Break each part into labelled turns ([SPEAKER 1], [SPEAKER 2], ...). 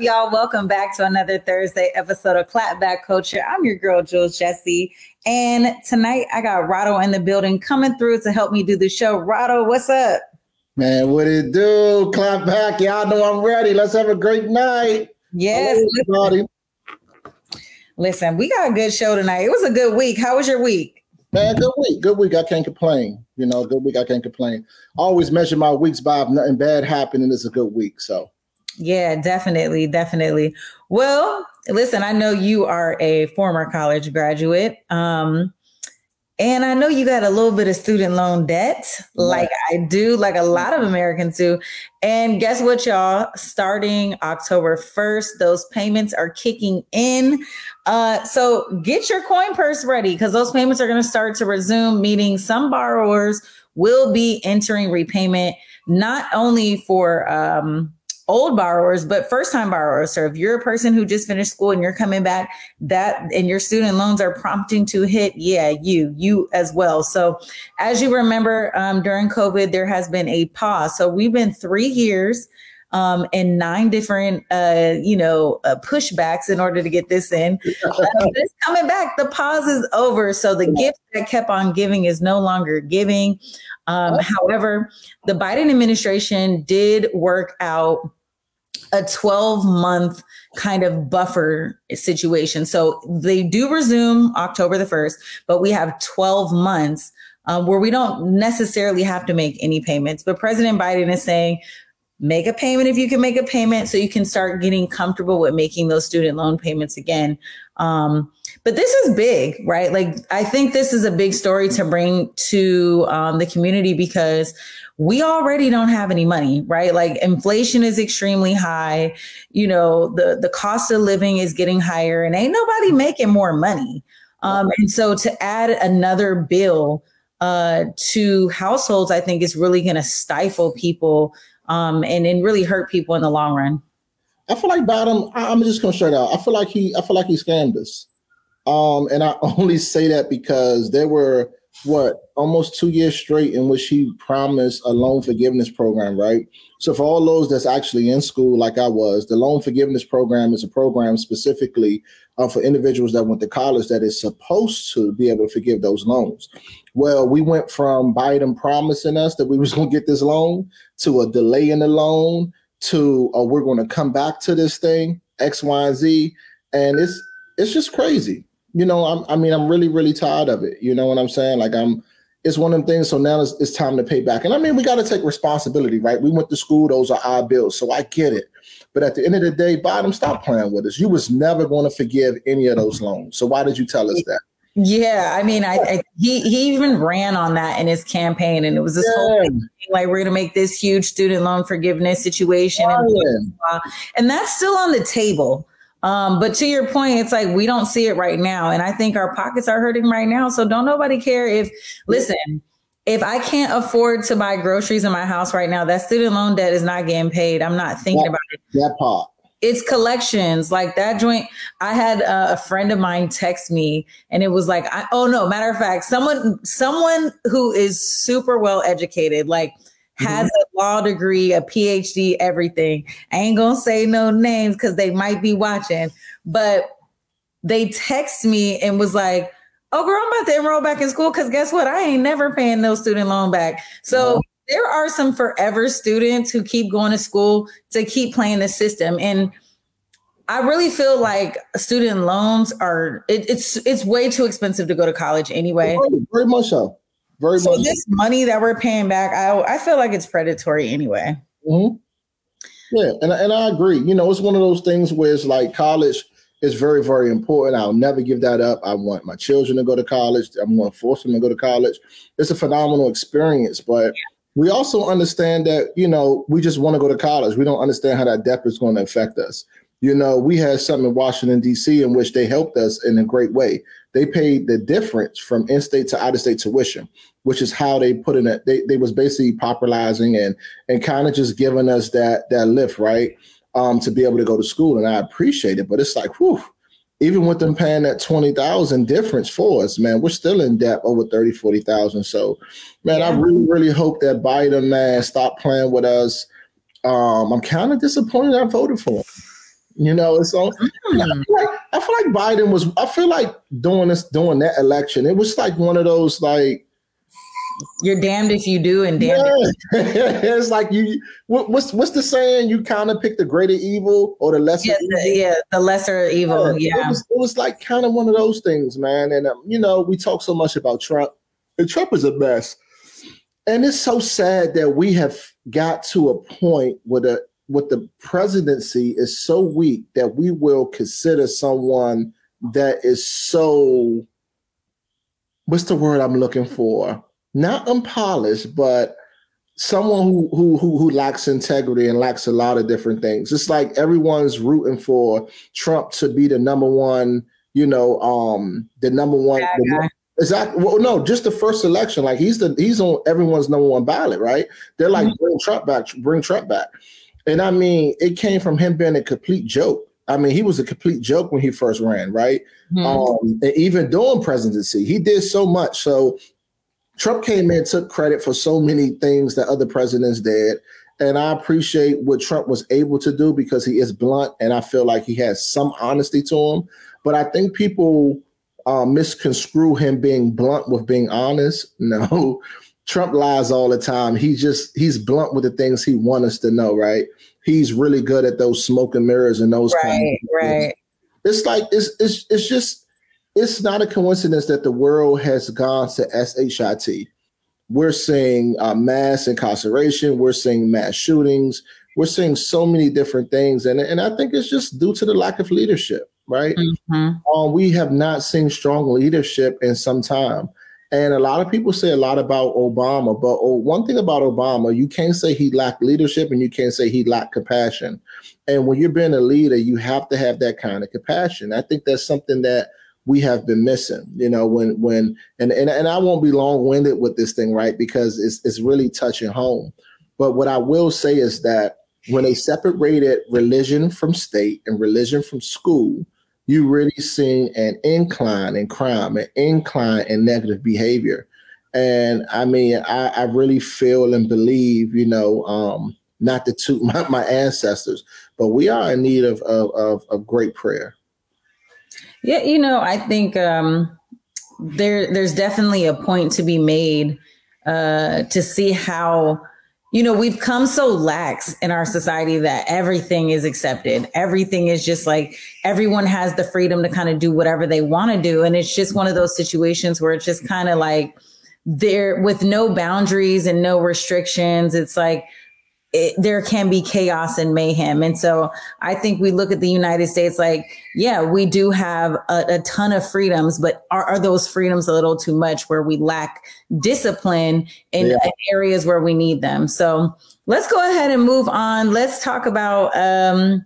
[SPEAKER 1] Up, y'all? Welcome back to another Thursday episode of Clapback Culture. I'm your girl, Jules Jessie. And tonight I got Rado in the building coming through to help me do the show. Rado, what's up?
[SPEAKER 2] Man, what it do? Clap back. Y'all know I'm ready. Let's have a great night.
[SPEAKER 1] Yes. Listen, listen, we got a good show tonight. It was a good week. How was your week?
[SPEAKER 2] Man, good week. Good week. I can't complain. You know, good week. I can't complain. I always measure my weeks by if nothing bad happened, it's a good week. So
[SPEAKER 1] yeah, definitely, definitely. Well, listen, I know you are a former college graduate. Um, and I know you got a little bit of student loan debt, like I do, like a lot of Americans do. And guess what, y'all? Starting October 1st, those payments are kicking in. Uh, so get your coin purse ready because those payments are going to start to resume, meaning some borrowers will be entering repayment, not only for um, old borrowers, but first time borrowers. So if you're a person who just finished school and you're coming back, that and your student loans are prompting to hit, yeah, you, you as well. So as you remember, um, during COVID, there has been a pause. So we've been three years um, and nine different, uh, you know, uh, pushbacks in order to get this in. Uh, it's coming back. The pause is over. So the gift that kept on giving is no longer giving. Um, however, the Biden administration did work out a 12 month kind of buffer situation. So they do resume October the 1st, but we have 12 months um, where we don't necessarily have to make any payments. But President Biden is saying, make a payment if you can make a payment so you can start getting comfortable with making those student loan payments again. Um, but this is big, right? Like, I think this is a big story to bring to um, the community because we already don't have any money, right? Like inflation is extremely high. You know, the, the cost of living is getting higher and ain't nobody making more money. Um, and so to add another bill uh, to households, I think is really going to stifle people um, and, and really hurt people in the long run.
[SPEAKER 2] I feel like Biden. I'm just going to straight out. I feel like he, I feel like he scammed us. Um, and I only say that because there were what almost two years straight in which he promised a loan forgiveness program, right? So for all those that's actually in school, like I was, the loan forgiveness program is a program specifically uh, for individuals that went to college that is supposed to be able to forgive those loans. Well, we went from Biden promising us that we was going to get this loan to a delay in the loan to uh, we're going to come back to this thing X, Y, and Z, and it's it's just crazy you know, I'm, I mean, I'm really, really tired of it. You know what I'm saying? Like I'm, it's one of them things. So now it's, it's time to pay back. And I mean, we got to take responsibility, right? We went to school; those are our bills, so I get it. But at the end of the day, Biden, stop playing with us. You was never going to forgive any of those loans. So why did you tell us that?
[SPEAKER 1] Yeah, I mean, I, I, he he even ran on that in his campaign, and it was this yeah. whole thing like we're going to make this huge student loan forgiveness situation, and, and that's still on the table. Um, but to your point, it's like we don't see it right now. And I think our pockets are hurting right now. So don't nobody care if, listen, if I can't afford to buy groceries in my house right now, that student loan debt is not getting paid. I'm not thinking
[SPEAKER 2] that,
[SPEAKER 1] about it.
[SPEAKER 2] That part.
[SPEAKER 1] It's collections like that joint. I had a, a friend of mine text me and it was like, I, oh no, matter of fact, someone, someone who is super well educated, like has a law degree, a PhD, everything. I ain't gonna say no names because they might be watching, but they text me and was like, "Oh, girl, I'm about to enroll back in school because guess what? I ain't never paying no student loan back." So there are some forever students who keep going to school to keep playing the system and. I really feel like student loans are it, it's it's way too expensive to go to college anyway.
[SPEAKER 2] Very much so. Very
[SPEAKER 1] so much. this money that we're paying back, I I feel like it's predatory anyway.
[SPEAKER 2] Mm-hmm. Yeah, and and I agree. You know, it's one of those things where it's like college is very very important. I'll never give that up. I want my children to go to college. I'm going to force them to go to college. It's a phenomenal experience, but. Yeah. We also understand that, you know, we just want to go to college. We don't understand how that debt is going to affect us. You know, we had something in Washington, D.C., in which they helped us in a great way. They paid the difference from in state to out of state tuition, which is how they put in it. They, they was basically popularizing and and kind of just giving us that that lift, right? Um, to be able to go to school. And I appreciate it. But it's like, whew, even with them paying that 20,000 difference for us, man, we're still in debt over 30, 40,000. So, man, yeah. I really, really hope that Biden, man, stop playing with us. Um, I'm kind of disappointed I voted for him. You know, it's all. Mm. I, feel like, I feel like Biden was. I feel like doing this, doing that election. It was like one of those like
[SPEAKER 1] you're damned if you do and damned
[SPEAKER 2] yeah. it's like you what, what's what's the saying you kind of pick the greater evil or the lesser
[SPEAKER 1] yeah the, yeah, the lesser evil yeah,
[SPEAKER 2] yeah. It, was, it, was, like kind of one of those things man and um, you know we talk so much about trump and trump is a mess and it's so sad that we have got to a point where the with the presidency is so weak that we will consider someone that is so what's the word i'm looking for not unpolished, but someone who, who who who lacks integrity and lacks a lot of different things. It's like everyone's rooting for Trump to be the number one, you know, um, the number one. Yeah, exactly. Well, no, just the first election. Like he's the he's on everyone's number one ballot, right? They're like mm-hmm. bring Trump back, bring Trump back. And I mean, it came from him being a complete joke. I mean, he was a complete joke when he first ran, right? Mm-hmm. Um, and even during presidency, he did so much. So Trump came in, took credit for so many things that other presidents did. And I appreciate what Trump was able to do because he is blunt and I feel like he has some honesty to him. But I think people uh, misconstrue him being blunt with being honest. No, Trump lies all the time. He just he's blunt with the things he wants us to know, right? He's really good at those smoke and mirrors and those
[SPEAKER 1] right, kind of right.
[SPEAKER 2] It's like it's it's it's just it's not a coincidence that the world has gone to SHIT. We're seeing uh, mass incarceration, we're seeing mass shootings, we're seeing so many different things, and and I think it's just due to the lack of leadership, right? Mm-hmm. Um, we have not seen strong leadership in some time. And a lot of people say a lot about Obama, but oh, one thing about Obama, you can't say he lacked leadership and you can't say he lacked compassion. And when you're being a leader, you have to have that kind of compassion. I think that's something that we have been missing. You know, when when and and, and I won't be long winded with this thing, right? Because it's it's really touching home. But what I will say is that when they separated religion from state and religion from school, you really see an incline in crime, an incline in negative behavior. And I mean, I, I really feel and believe, you know, um, not to toot my, my ancestors, but we are in need of, of, of, of great prayer.
[SPEAKER 1] Yeah, you know, I think um, there there's definitely a point to be made uh, to see how you know we've come so lax in our society that everything is accepted. Everything is just like everyone has the freedom to kind of do whatever they want to do. And it's just one of those situations where it's just kind of like there with no boundaries and no restrictions it's like it, there can be chaos and mayhem. And so I think we look at the United States like, yeah, we do have a, a ton of freedoms, but are, are, those freedoms a little too much where we lack discipline in, yeah. in, areas where we need them? So let's go ahead and move on. Let's talk about, um,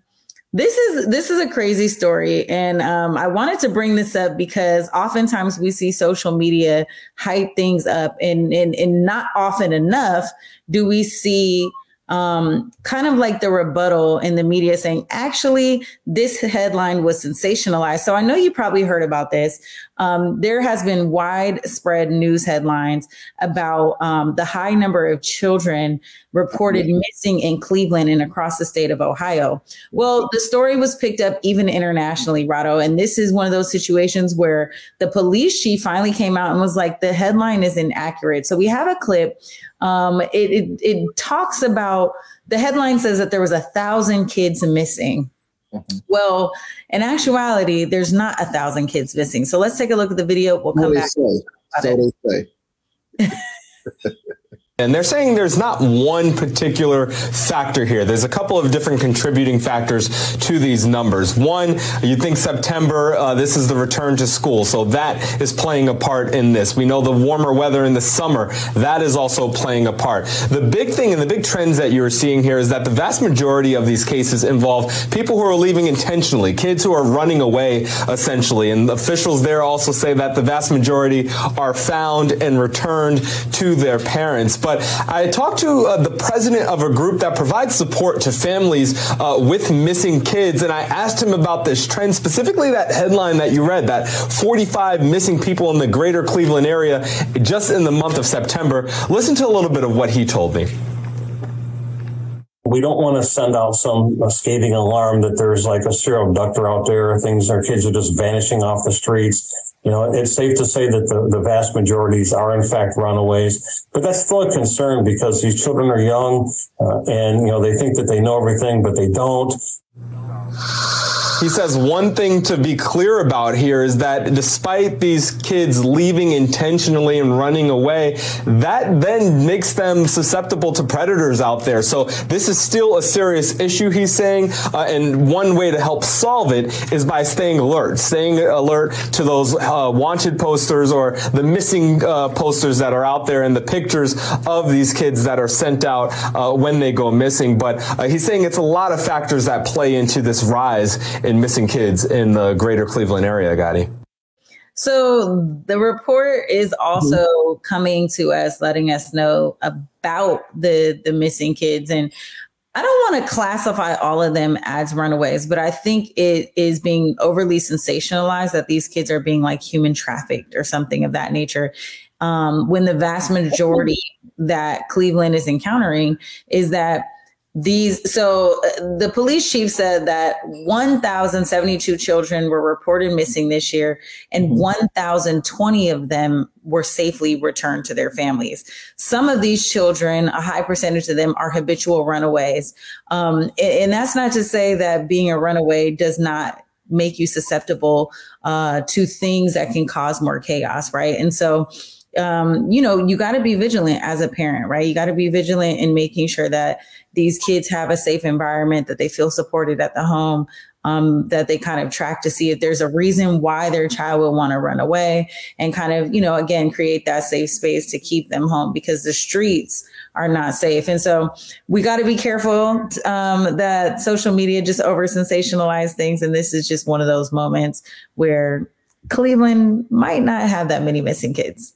[SPEAKER 1] this is this is a crazy story and um, i wanted to bring this up because oftentimes we see social media hype things up and, and and not often enough do we see um, kind of like the rebuttal in the media saying, actually, this headline was sensationalized. So I know you probably heard about this. Um, there has been widespread news headlines about um, the high number of children reported missing in Cleveland and across the state of Ohio. Well, the story was picked up even internationally, Rahdo. And this is one of those situations where the police chief finally came out and was like, the headline is inaccurate. So we have a clip um, it, it, it talks about the headline says that there was a thousand kids missing. Mm-hmm. Well, in actuality, there's not a thousand kids missing. So let's take a look at the video. We'll come back.
[SPEAKER 2] Say. So they say.
[SPEAKER 3] And they're saying there's not one particular factor here. There's a couple of different contributing factors to these numbers. One, you think September, uh, this is the return to school. So that is playing a part in this. We know the warmer weather in the summer, that is also playing a part. The big thing and the big trends that you're seeing here is that the vast majority of these cases involve people who are leaving intentionally, kids who are running away essentially. And officials there also say that the vast majority are found and returned to their parents. But I talked to uh, the president of a group that provides support to families uh, with missing kids, and I asked him about this trend, specifically that headline that you read, that 45 missing people in the greater Cleveland area just in the month of September. Listen to a little bit of what he told me
[SPEAKER 4] we don't want to send out some scathing alarm that there's like a serial abductor out there, things our kids are just vanishing off the streets you know, it's safe to say that the, the vast majorities are in fact runaways, but that's still a concern because these children are young uh, and, you know, they think that they know everything, but they don't.
[SPEAKER 3] He says one thing to be clear about here is that despite these kids leaving intentionally and running away, that then makes them susceptible to predators out there. So this is still a serious issue, he's saying. Uh, and one way to help solve it is by staying alert, staying alert to those uh, wanted posters or the missing uh, posters that are out there and the pictures of these kids that are sent out uh, when they go missing. But uh, he's saying it's a lot of factors that play into this rise in missing kids in the greater Cleveland area, Gadi?
[SPEAKER 1] So the report is also mm-hmm. coming to us, letting us know about the the missing kids. And I don't want to classify all of them as runaways, but I think it is being overly sensationalized that these kids are being like human trafficked or something of that nature. Um, when the vast majority that Cleveland is encountering is that these so uh, the police chief said that 1072 children were reported missing this year and mm-hmm. 1020 of them were safely returned to their families. Some of these children a high percentage of them are habitual runaways. Um, and, and, that's not to say that being a runaway does not make you susceptible uh, to things that can cause more chaos right? And so um, you know, you got to be vigilant as a parent, right? You got to be vigilant in making sure that these kids have a safe environment, that they feel supported at the home, um, that they kind of track to see if there's a reason why their child will want to run away and kind of, you know, again, create that safe space to keep them home because the streets are not safe. And so we got to be careful um, that social media just over sensationalize things. And this is just one of those moments where Cleveland might not have that many missing kids.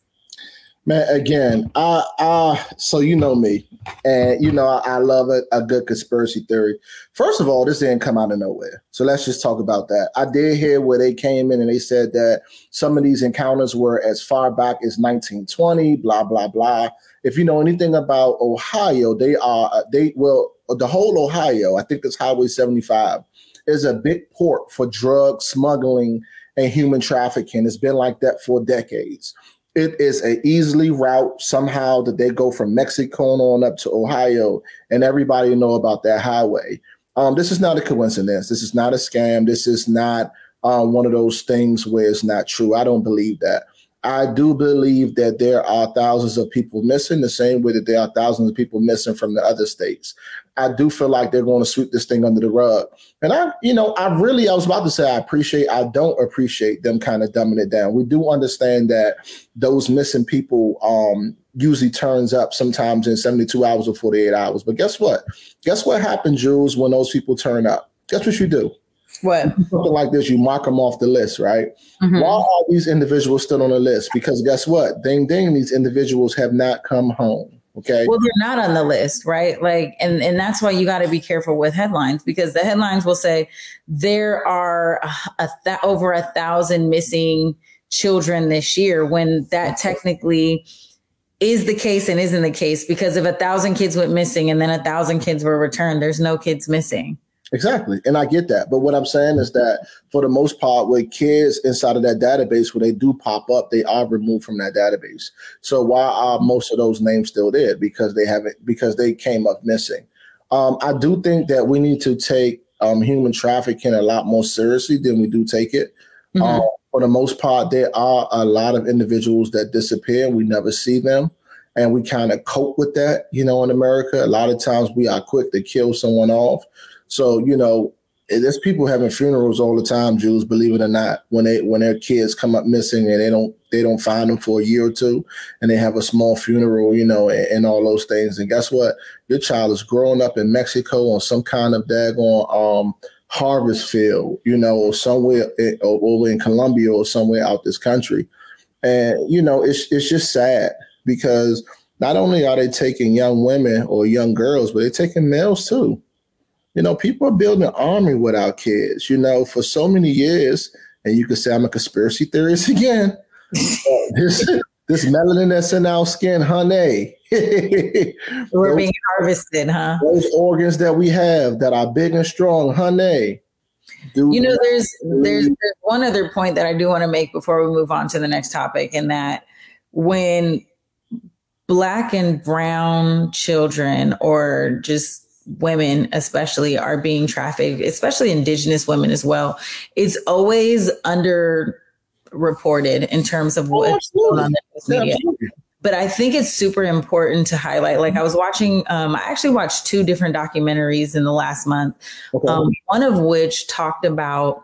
[SPEAKER 2] Man, again, I, I, so you know me, and you know I, I love a, a, good conspiracy theory. First of all, this didn't come out of nowhere, so let's just talk about that. I did hear where they came in and they said that some of these encounters were as far back as 1920. Blah blah blah. If you know anything about Ohio, they are uh, they well the whole Ohio. I think it's Highway 75 is a big port for drug smuggling and human trafficking. It's been like that for decades it is an easily route somehow that they go from Mexico on up to Ohio, and everybody know about that highway. Um, this is not a coincidence. This is not a scam. This is not um, one of those things where it's not true. I don't believe that. I do believe that there are thousands of people missing, the same way that there are thousands of people missing from the other states. I do feel like they're going to sweep this thing under the rug. And I, you know, I really, I was about to say, I appreciate, I don't appreciate them kind of dumbing it down. We do understand that those missing people um, usually turns up sometimes in 72 hours or 48 hours. But guess what? Guess what happened, Jules, when those people turn up? Guess what you do?
[SPEAKER 1] What?
[SPEAKER 2] Something like this, you mark them off the list, right? Mm-hmm. Why are these individuals still on the list? Because guess what? Ding ding, these individuals have not come home. Okay.
[SPEAKER 1] Well, they're not on the list, right? Like, and and that's why you got to be careful with headlines because the headlines will say there are a th- over a thousand missing children this year when that technically is the case and isn't the case because if a thousand kids went missing and then a thousand kids were returned, there's no kids missing.
[SPEAKER 2] Exactly. And I get that. But what I'm saying is that for the most part, with kids inside of that database, when they do pop up, they are removed from that database. So why are most of those names still there? Because they haven't because they came up missing. Um, I do think that we need to take um, human trafficking a lot more seriously than we do take it. Mm-hmm. Um, for the most part, there are a lot of individuals that disappear. We never see them. and we kind of cope with that. You know, in America, a lot of times we are quick to kill someone off. So you know, there's people having funerals all the time, Jules, believe it or not, when they when their kids come up missing and they don't they don't find them for a year or two, and they have a small funeral, you know, and, and all those things. And guess what? Your child is growing up in Mexico on some kind of daggone um, harvest field, you know, or somewhere in, or over in Colombia or somewhere out this country. And you know, it's it's just sad because not only are they taking young women or young girls, but they're taking males too you know, people are building an army with our kids, you know, for so many years. And you could say I'm a conspiracy theorist again. uh, this, this melanin that's in our skin, honey.
[SPEAKER 1] We're those, being harvested, huh?
[SPEAKER 2] Those organs that we have that are big and strong, honey.
[SPEAKER 1] Do you know, there's, there's there's one other point that I do want to make before we move on to the next topic, and that when black and brown children or just women especially are being trafficked especially indigenous women as well it's always under reported in terms of what's oh, on the media. But i think it's super important to highlight like i was watching um, i actually watched two different documentaries in the last month okay. um, one of which talked about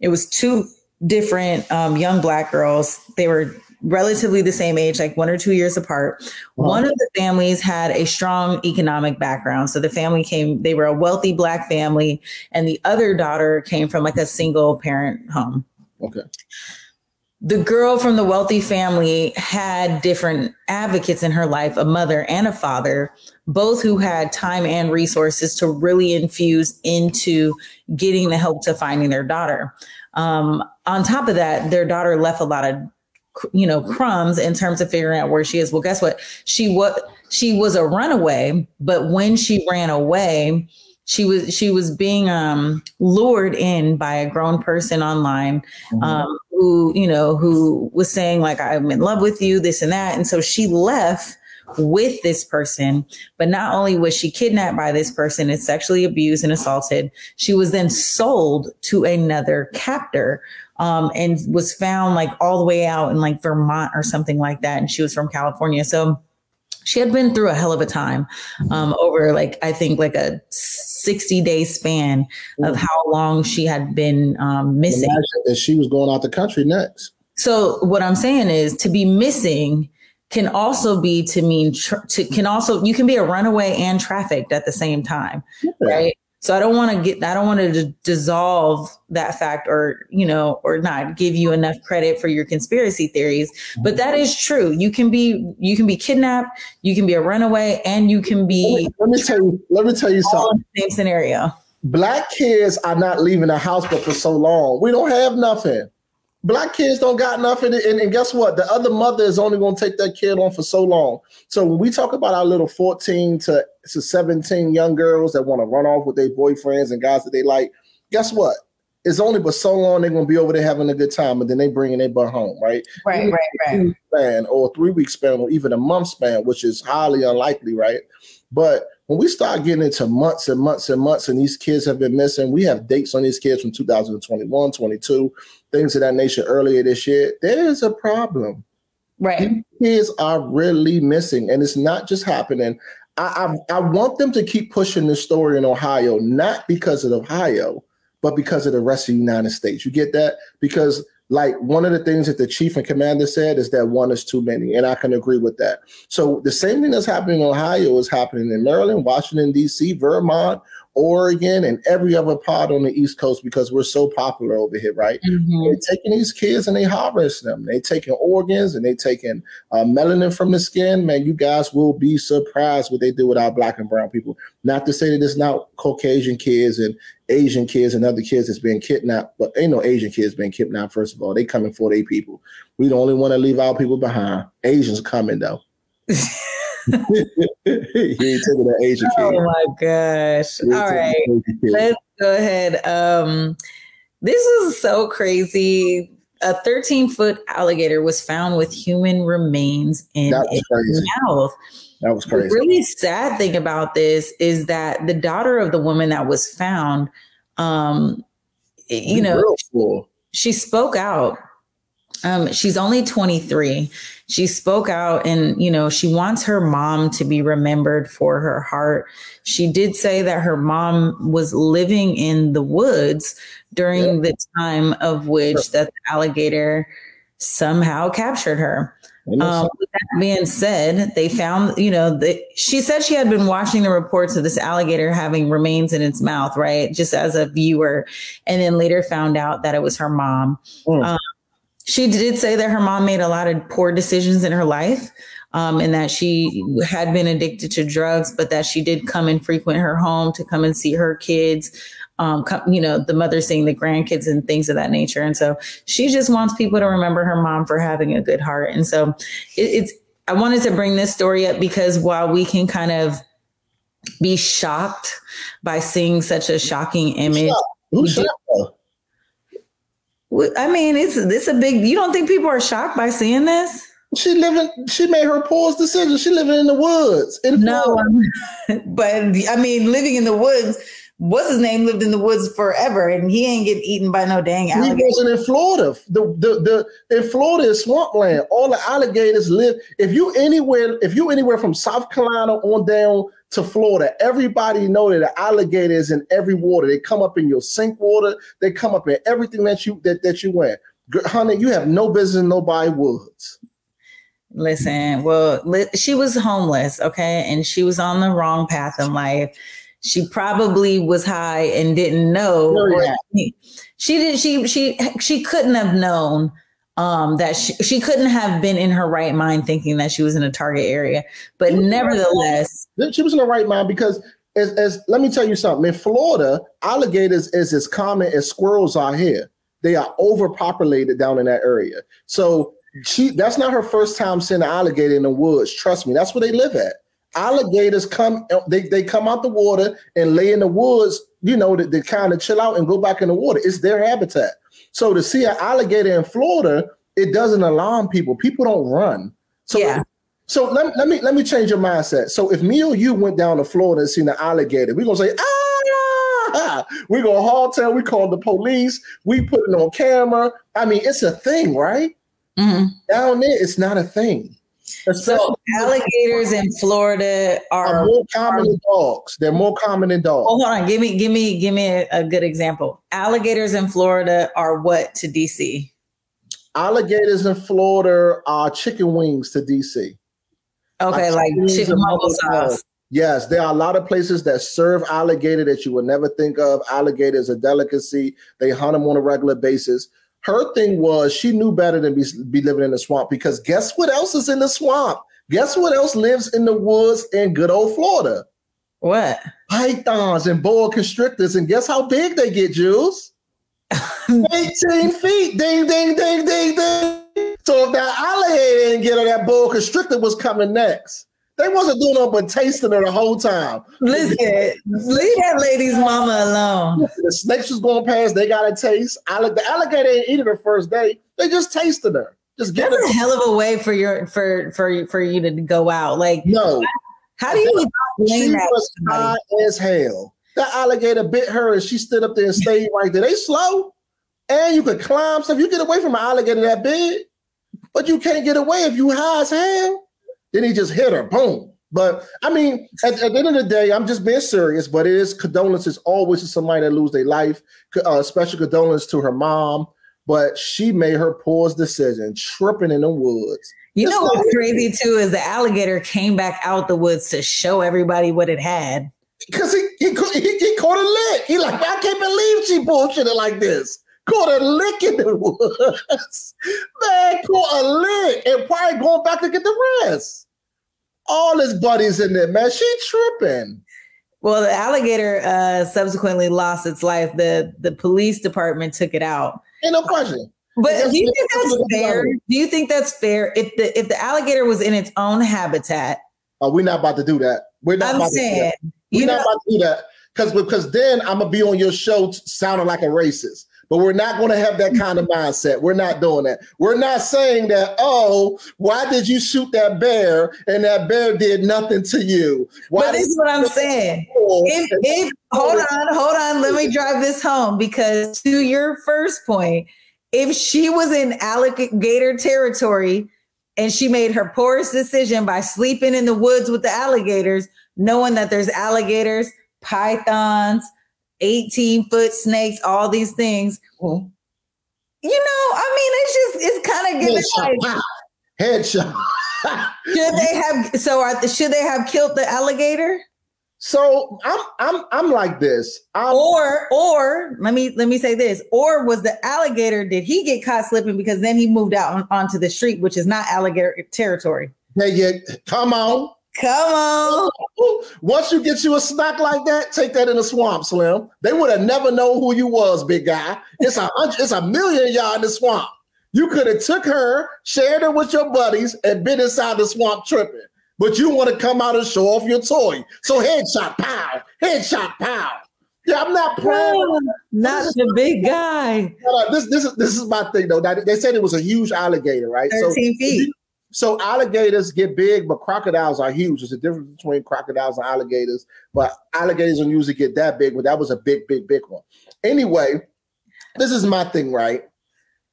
[SPEAKER 1] it was two different um, young black girls they were relatively the same age, like one or two years apart. Wow. One of the families had a strong economic background. So the family came, they were a wealthy black family, and the other daughter came from like a single parent home.
[SPEAKER 2] Okay.
[SPEAKER 1] The girl from the wealthy family had different advocates in her life, a mother and a father, both who had time and resources to really infuse into getting the help to finding their daughter. Um, on top of that, their daughter left a lot of you know crumbs in terms of figuring out where she is. Well guess what? She what she was a runaway but when she ran away she was she was being um, lured in by a grown person online mm-hmm. um, who you know who was saying like i'm in love with you this and that. And so she left with this person. But not only was she kidnapped by this person and sexually abused and assaulted she was then sold to another captor um, and was found like all the way out in like Vermont or something like that. And she was from California. So she had been through a hell of a time um, over like, I think like a 60 day span of how long she had been um, missing.
[SPEAKER 2] That she was going out the country next.
[SPEAKER 1] So what I'm saying is to be missing can also be to mean to can also you can be a runaway and trafficked at the same time, yeah. right? So I don't want to get, I don't want to dissolve that fact or, you know, or not give you enough credit for your conspiracy theories. But that is true. You can be, you can be kidnapped, you can be a runaway, and you can be.
[SPEAKER 2] Let me, let me tell you, let me tell you something.
[SPEAKER 1] same scenario.
[SPEAKER 2] Black kids are not leaving the house but for so long. We don't have nothing. Black kids don't got nothing. And, and guess what? The other mother is only going to take that kid on for so long. So when we talk about our little 14 to, to 17 young girls that want to run off with their boyfriends and guys that they like, guess what? It's only but so long they're gonna be over there having a good time, and then they bringing their butt home, right?
[SPEAKER 1] Right, right, right.
[SPEAKER 2] Span or three week span, or even a month span, which is highly unlikely, right? But when we start getting into months and months and months, and these kids have been missing, we have dates on these kids from 2021, 22, things of that nature earlier this year. There is a problem.
[SPEAKER 1] Right.
[SPEAKER 2] These kids are really missing, and it's not just happening. I, I, I want them to keep pushing this story in Ohio, not because of Ohio, but because of the rest of the United States. You get that? Because like one of the things that the chief and commander said is that one is too many, and I can agree with that. So the same thing that's happening in Ohio is happening in Maryland, Washington D.C., Vermont, Oregon, and every other part on the East Coast because we're so popular over here, right? Mm-hmm. They're taking these kids and they harvest them. They taking organs and they taking uh, melanin from the skin. Man, you guys will be surprised what they do with our black and brown people. Not to say that it's not Caucasian kids and Asian kids and other kids that's been kidnapped, but ain't no Asian kids being kidnapped. First of all, they coming for their people. We don't only want to leave our people behind. Asians coming though. he ain't taking that Asian kid.
[SPEAKER 1] Oh my gosh. All right. Let's go ahead. Um, this is so crazy. A 13 foot alligator was found with human remains in its mouth.
[SPEAKER 2] That was crazy.
[SPEAKER 1] The really sad thing about this is that the daughter of the woman that was found, um, you know, she spoke out Um, she's only 23. She spoke out and, you know, she wants her mom to be remembered for her heart. She did say that her mom was living in the woods during yeah. the time of which sure. that the alligator somehow captured her. Um, with that being said, they found, you know, she said she had been watching the reports of this alligator having remains in its mouth, right? Just as a viewer, and then later found out that it was her mom. Mm. Um, she did say that her mom made a lot of poor decisions in her life. Um, and that she had been addicted to drugs, but that she did come and frequent her home to come and see her kids um, you know, the mother seeing the grandkids and things of that nature. And so she just wants people to remember her mom for having a good heart. And so it, it's, I wanted to bring this story up because while we can kind of be shocked by seeing such a shocking image,
[SPEAKER 2] Who's shocked?
[SPEAKER 1] I mean, it's it's a big. You don't think people are shocked by seeing this?
[SPEAKER 2] She living. She made her poor decision. She living in the woods. In
[SPEAKER 1] no, but I mean, living in the woods what's his name lived in the woods forever and he ain't getting eaten by no dang alligator.
[SPEAKER 2] He wasn't in Florida. The, the the in Florida is swampland. All the alligators live. If you anywhere, if you anywhere from South Carolina on down to Florida, everybody know that the alligator is in every water. They come up in your sink water. They come up in everything that you that, that you went. Honey, you have no business in nobody woods.
[SPEAKER 1] Listen, well, li- she was homeless, okay, and she was on the wrong path in life she probably was high and didn't know. Oh, she did. She she she couldn't have known um, that she, she couldn't have been in her right mind thinking that she was in a target area. But nevertheless,
[SPEAKER 2] she was in the right mind because as, as let me tell you something. In Florida, alligators is as common as squirrels are here. They are overpopulated down in that area. So she that's not her first time seeing an alligator in the woods. Trust me, that's where they live at alligators come they, they come out the water and lay in the woods you know to, to kind of chill out and go back in the water it's their habitat so to see an alligator in florida it doesn't alarm people. People don't run. So
[SPEAKER 1] yeah.
[SPEAKER 2] so let, let me let me change your mindset. So if me or you went down to florida and seen an alligator we're gonna say ah! We're gonna haul tail we call the police. We put it on camera. I mean it's a thing right?
[SPEAKER 1] Mm-hmm.
[SPEAKER 2] down there it's not a thing
[SPEAKER 1] so alligators in Florida are,
[SPEAKER 2] are more common than dogs. They're more common than dogs.
[SPEAKER 1] Hold on, give me, give me, give me a, good example. Alligators in Florida are what to DC?
[SPEAKER 2] Alligators in Florida are chicken wings to DC.
[SPEAKER 1] Okay, like, like chicken mumbo sauce.
[SPEAKER 2] Yes, there are a lot of places that serve alligator that you would never think of. Alligator is a delicacy. They hunt them on a regular basis her thing was she knew better than be, be living in the swamp because guess what else is in the swamp? Guess what else lives in the woods in good old Florida?
[SPEAKER 1] What?
[SPEAKER 2] Pythons and boa constrictors. And guess how big they get, Jules? 18 feet. Ding, ding, ding, ding, ding. So if that alligator didn't get her, that boa constrictor was coming next. They wasn't doing nothing but tasting her the whole time.
[SPEAKER 1] Listen, leave that lady's mama alone.
[SPEAKER 2] The snakes was going past. They got a taste. I like the alligator ain't eating her first day. They just tasted her. Just
[SPEAKER 1] get That's a hell of a way for your for for for you to go out. Like
[SPEAKER 2] no,
[SPEAKER 1] how do you
[SPEAKER 2] explain that? Was high as hell. That alligator bit her, and she stood up there and stayed right there. They slow, and you could climb stuff. You get away from an alligator that big, but you can't get away if you high as hell. Then he just hit her, boom. But I mean, at, at, the end of the day, I'm just being serious. But it is condolences always to somebody that lose their life. Uh, special condolences to her mom. But she made her poor decision, tripping in the woods.
[SPEAKER 1] You know what's crazy too is the alligator came back out the woods to show everybody what it had.
[SPEAKER 2] Because he, he, he, he caught a lick. He like, I can't believe she bullshitted like this. Caught a lick in the woods. Man, caught a lick and probably going back to get the rest. All his buddies in there, man. She tripping.
[SPEAKER 1] Well, the alligator uh, subsequently lost its life. The the police department took it out.
[SPEAKER 2] Ain't no question.
[SPEAKER 1] But do you think that's fair? Do you think that's fair? If the if the alligator was in its own habitat,
[SPEAKER 2] oh, we're not about to do that. We're not. I'm saying, we're not know, about to do that because because then I'm gonna be on your show sounding like a racist. But we're not going to have that kind of mindset. We're not doing that. We're not saying that, oh, why did you shoot that bear and that bear did nothing to you?
[SPEAKER 1] Why but this is what I'm saying. If, if, hold on, hold on. Let me drive this home because to your first point, if she was in alligator territory and she made her poorest decision by sleeping in the woods with the alligators, knowing that there's alligators, pythons, 18 foot snakes, all these things.
[SPEAKER 2] Mm-hmm.
[SPEAKER 1] You know, I mean, it's just, it's kind of giving like,
[SPEAKER 2] Headshot.
[SPEAKER 1] should they have, so are, should they have killed the alligator?
[SPEAKER 2] So I'm I'm I'm like this. I'm,
[SPEAKER 1] or or let me let me say this or was the alligator did he get caught slipping because then he moved out on, onto the street which is not alligator territory
[SPEAKER 2] yeah, yeah, come on.
[SPEAKER 1] Come on
[SPEAKER 2] Once you get you a snack like that, take that in the swamp, Slim. They would have never known who you was, big guy. It's a hundred, it's a million y'all in the swamp. You could have took her, shared her with your buddies, and been inside the swamp tripping. But you want to come out and show off your toy. So headshot, pow, headshot, pow. Yeah, I'm not playing.
[SPEAKER 1] not the big guy
[SPEAKER 2] This this is this is my thing though. They said it was a huge alligator, right?
[SPEAKER 1] 13 feet
[SPEAKER 2] So alligators get big, but crocodiles are huge. There's a difference between crocodiles and alligators, but alligators don't usually get that big, but that was a big, big, big one. Anyway, this is my thing, right?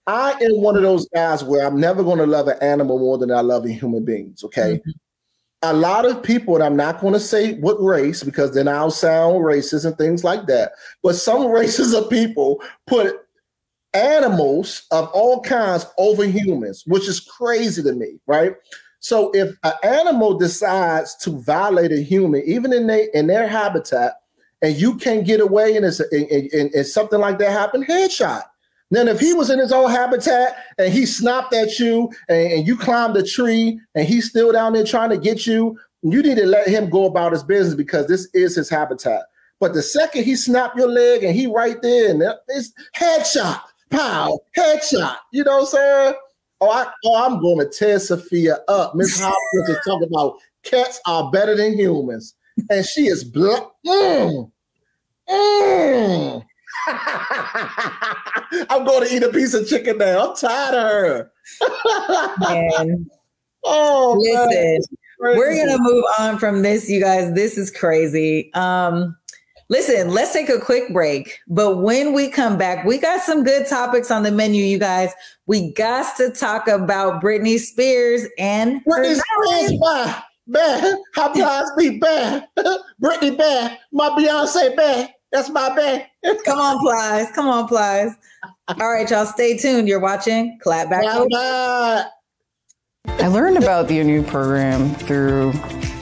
[SPEAKER 2] I am one of those guys where I'm never going to love an animal more than I love a human beings, okay? Mm-hmm. A lot of people, and I'm not going to say what race because then I'll sound racist and things like that, but some races of people put animals of all kinds over humans, which is crazy to me, right? So if an animal decides to violate a human, even in their in their habitat, and you can't get away, and it's and, and, and something like that happened, headshot. Then if he was in his own habitat and he snapped at you and, and you climbed a tree and he's still down there trying to get you, you need to let him go about his business because this is his habitat. But the second he snapped your leg and he right there and it's headshot, pow, headshot. You know what I'm saying? Oh, I, oh, I'm going to tear Sophia up. Miss Hopkins is talking about cats are better than humans, and she is black. Mm. Mm. I'm going to eat a piece of chicken now. I'm tired of her.
[SPEAKER 1] man
[SPEAKER 2] oh, man.
[SPEAKER 1] listen we're gonna move on from this you guys this is crazy um listen let's take a quick break but when we come back we got some good topics on the menu you guys we got to talk about britney spears and her
[SPEAKER 2] Britney Spears, bad, bad. How Plies be bad. Britney bad. My Beyonce bad. That's my bad.
[SPEAKER 1] come on plies come on plies all right y'all stay tuned you're watching clap back
[SPEAKER 2] Bad, bad.
[SPEAKER 5] I learned about the ANU program through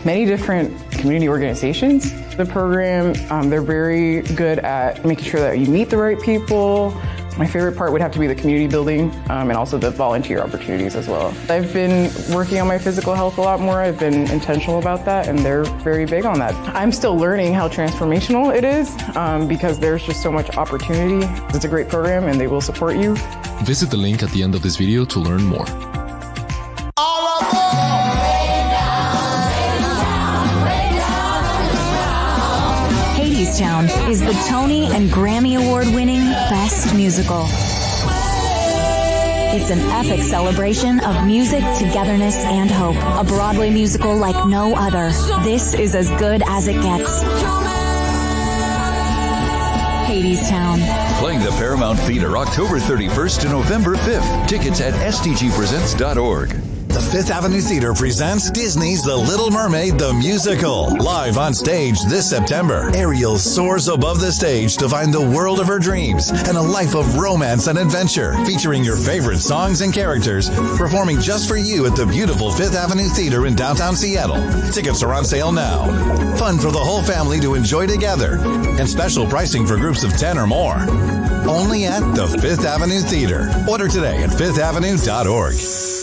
[SPEAKER 5] many different community organizations. The program, um, they're very good at making sure that you meet the right people. My favorite part would have to be the community building um, and also the volunteer opportunities as well. I've been working on my physical health a lot more. I've been intentional about that, and they're very big on that. I'm still learning how transformational it is um, because there's just so much opportunity. It's a great program, and they will support you.
[SPEAKER 6] Visit the link at the end of this video to learn more.
[SPEAKER 7] Is the Tony and Grammy Award winning Best Musical. It's an epic celebration of music, togetherness, and hope. A Broadway musical like no other. This is as good as it gets. Hadestown.
[SPEAKER 8] Playing the Paramount Theater October 31st to November 5th. Tickets at stgpresents.org.
[SPEAKER 9] The Fifth Avenue Theater presents Disney's The Little Mermaid the Musical. Live on stage this September, Ariel soars above the stage to find the world of her dreams and a life of romance and adventure. Featuring your favorite songs and characters, performing just for you at the beautiful Fifth Avenue Theater in downtown Seattle. Tickets are on sale now. Fun for the whole family to enjoy together. And special pricing for groups of 10 or more. Only at the Fifth Avenue Theater. Order today at fifthavenue.org.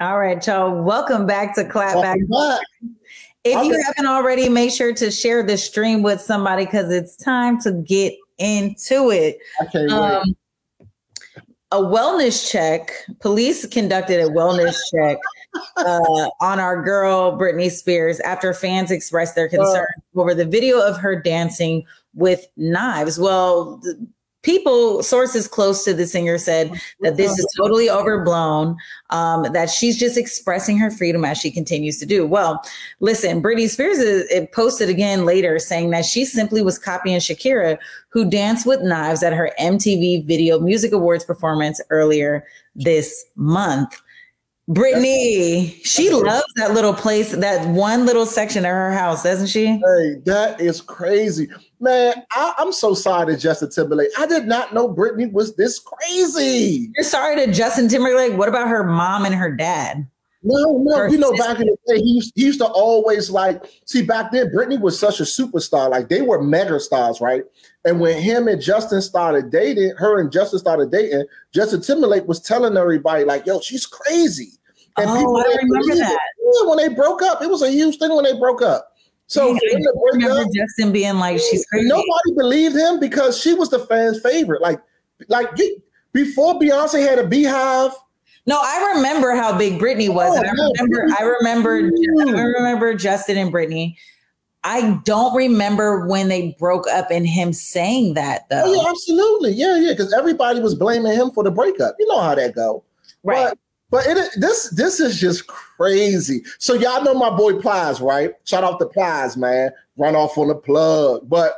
[SPEAKER 1] All right y'all welcome back to clap back
[SPEAKER 2] Welcome back.
[SPEAKER 1] If you haven't already, make sure to share the stream with somebody because it's time to get into it.
[SPEAKER 2] I.
[SPEAKER 1] Um, a wellness check. Police conducted a wellness check uh, on our girl Britney Spears after fans expressed their concern over the video of her dancing with knives. Well, people, sources close to the singer said that this is totally overblown, um, that she's just expressing her freedom as she continues to do. Well, listen, Britney Spears is, it posted again later saying that she simply was copying Shakira, who danced with knives at her MTV Video Music Awards performance earlier this month. Britney, she loves that little place, that one little section of her house, doesn't she?
[SPEAKER 2] Hey, that is crazy. Man, I, I'm so sorry to Justin Timberlake. I did not know Britney was this crazy.
[SPEAKER 1] You're sorry to Justin Timberlake. What about her mom and her dad?
[SPEAKER 2] No, no,
[SPEAKER 1] Her
[SPEAKER 2] you know,
[SPEAKER 1] sister.
[SPEAKER 2] back in the day, he used, he used to always like see back then. Britney was such a superstar, like they were mega stars, right? And when him and Justin started dating, her and Justin started dating, Justin Timberlake was telling everybody like, "Yo, she's crazy." And
[SPEAKER 1] Oh, I
[SPEAKER 2] didn't
[SPEAKER 1] remember
[SPEAKER 2] it.
[SPEAKER 1] that.
[SPEAKER 2] Yeah, when they broke up, it was a huge thing when they broke up. So
[SPEAKER 1] Yeah,
[SPEAKER 2] for them to
[SPEAKER 1] I remember
[SPEAKER 2] up,
[SPEAKER 1] Justin being like, she's crazy.
[SPEAKER 2] nobody believed him because she was the fans' favorite. Like, like before Beyonce had a Beyhive.
[SPEAKER 1] No, I remember how big Britney oh, was.
[SPEAKER 2] Oh,
[SPEAKER 1] I remember, I remember, I remember Justin and Britney. I don't remember when they broke up and him saying that though.
[SPEAKER 2] Oh yeah, absolutely. Yeah, yeah. Because everybody was blaming him for the breakup. You know how that go.
[SPEAKER 1] Right.
[SPEAKER 2] But, but it, this this is just crazy. So y'all know my boy Plies, right? Shout out to Plies, man. Run off on the plug. But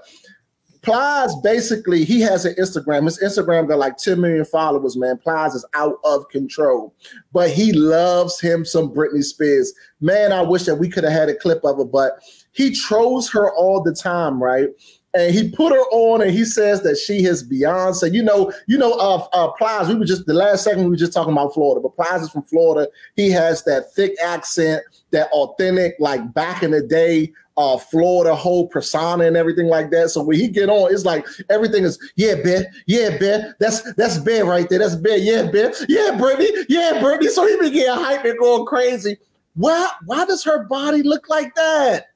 [SPEAKER 2] Plies basically he has an Instagram. His Instagram got like 10 million followers, man. Plies is out of control. But he loves him some Britney Spears. Man, I wish that we could have had a clip of it, but he trolls her all the time, right? And he put her on and he says that she is Beyonce. You know, you know, uh, uh Plies, we were just the last second we were just talking about Florida, but Plies is from Florida. He has that thick accent, that authentic, like back in the day, uh Florida whole persona and everything like that. So when he get on, it's like everything is, yeah, Ben, yeah, Ben, that's that's Ben right there. That's Ben, yeah, Ben, yeah, Britney, yeah, Britney. So he be getting and going crazy. Why why does her body look like that?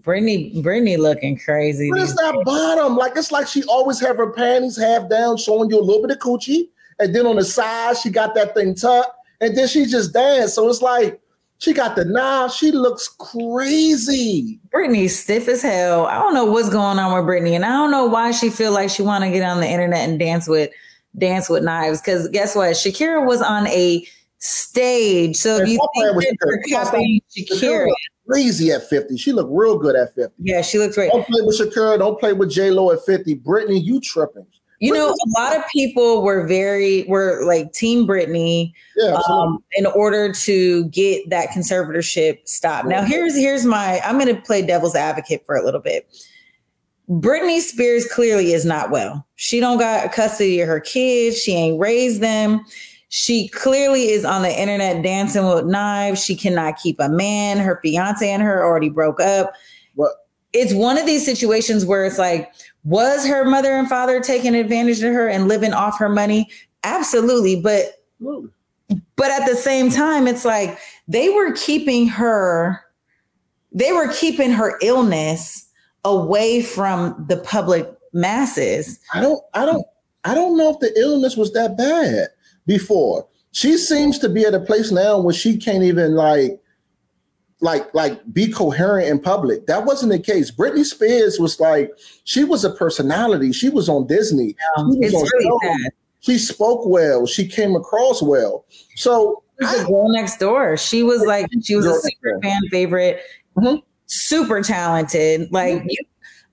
[SPEAKER 1] Britney, Britney looking crazy.
[SPEAKER 2] But What is that bottom? Like it's like she always have her panties half down, showing you a little bit of coochie, and then on the side she got that thing tucked, and then she just dance. So it's like she got the knob. She looks crazy.
[SPEAKER 1] Britney's stiff as hell. I don't know what's going on with Britney, and I don't know why she feel like she want to get on the internet and dance with dance with knives. Because guess what? Shakira was on a stage. So if you think that
[SPEAKER 2] Shakira.
[SPEAKER 1] you're copying Shakira,
[SPEAKER 2] look crazy at 50. She looked real good at 50.
[SPEAKER 1] yeah, she looks great.
[SPEAKER 2] Don't play with Shakira. Don't play with J Lo at 50. Britney, you tripping.
[SPEAKER 1] You know, a lot of people were very were like Team Britney
[SPEAKER 2] Yeah,
[SPEAKER 1] um, in order to get that conservatorship stopped. Now, here's here's my I'm going to play devil's advocate for a little bit. Britney Spears clearly is not well. She don't got custody of her kids. She ain't raised them. She clearly is on the internet dancing with knives. She cannot keep a man. Her fiance and her already broke up.
[SPEAKER 2] What?
[SPEAKER 1] It's one of these situations where it's like, was her mother and father taking advantage of her and living off her money? Absolutely. But but at the same time, it's like they were keeping her, they were keeping her illness away from the public masses.
[SPEAKER 2] I don't, I don't, I don't know if the illness was that bad before. She seems to be at a place now where she can't even like, like, like be coherent in public. That wasn't the case. Britney Spears was like, she was a personality. She was on Disney. She was
[SPEAKER 1] it's
[SPEAKER 2] on
[SPEAKER 1] really.
[SPEAKER 2] She spoke well. She came across well. So
[SPEAKER 1] the girl next door. She was like, she was a super fan favorite, mm-hmm. super talented. Like, mm-hmm. you,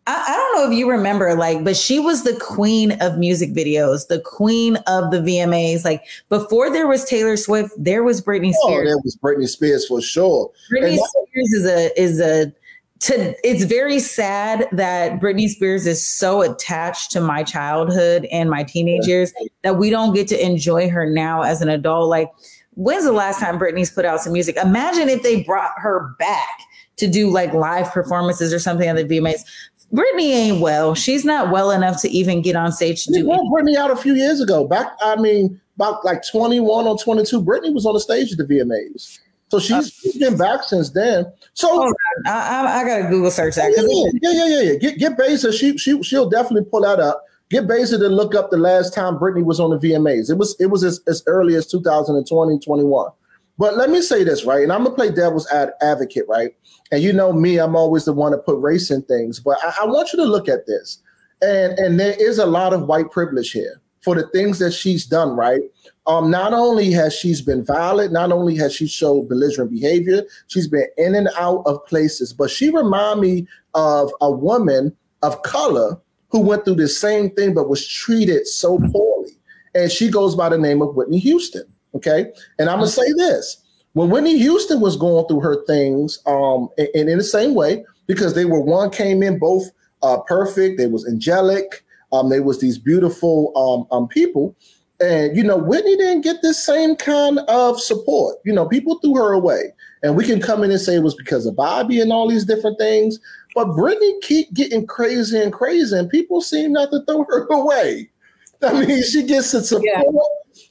[SPEAKER 1] I, I don't know if you remember, like, but she was the queen of music videos, the queen of the VMAs. Like, before there was Taylor Swift, there was Britney Spears.
[SPEAKER 2] oh,
[SPEAKER 1] Spears.
[SPEAKER 2] that was Britney Spears for sure.
[SPEAKER 1] Britney
[SPEAKER 2] And
[SPEAKER 1] Spears is a is a to it's very sad that Britney Spears is so attached to my childhood and my teenage years that we don't get to enjoy her now as an adult. Like, when's the last time Britney's put out some music? Imagine if they brought her back to do like live performances or something at the VMAs. Britney ain't well. She's not well enough to even get on stage to
[SPEAKER 2] They
[SPEAKER 1] do
[SPEAKER 2] brought Britney out a few years ago. Back, I mean, about like 21 or 22, Britney was on the stage at the VMAs. So she's, she's been back since then. So
[SPEAKER 1] Hold. I, I, I gotta Google search that
[SPEAKER 2] yeah, yeah, yeah, yeah, yeah. Get get Bezos. She she she'll definitely pull that up. Get Beza to look up the last time Britney was on the VMAs. It was it was as, as early as 2020, 21. But let me say this, right? And I'm gonna play devil's ad- advocate, right? And you know me, I'm always the one to put race in things. But I, I want you to look at this. And and there is a lot of white privilege here for the things that she's done, right? Um, not only has she's been violent, not only has she showed belligerent behavior, she's been in and out of places, but she remind me of a woman of color who went through the same thing but was treated so poorly. And she goes by the name of Whitney Houston. Okay. And I'm gonna say this. When Whitney Houston was going through her things, um, and in the same way, because they were one came in both uh, perfect, they was angelic, um, they was these beautiful um, um, people. And you know, Whitney didn't get this same kind of support. You know, people threw her away. And we can come in and say it was because of Bobby and all these different things. But Britney keep getting crazy and crazy, and people seem not to throw her away. I mean, she gets the support. Yeah.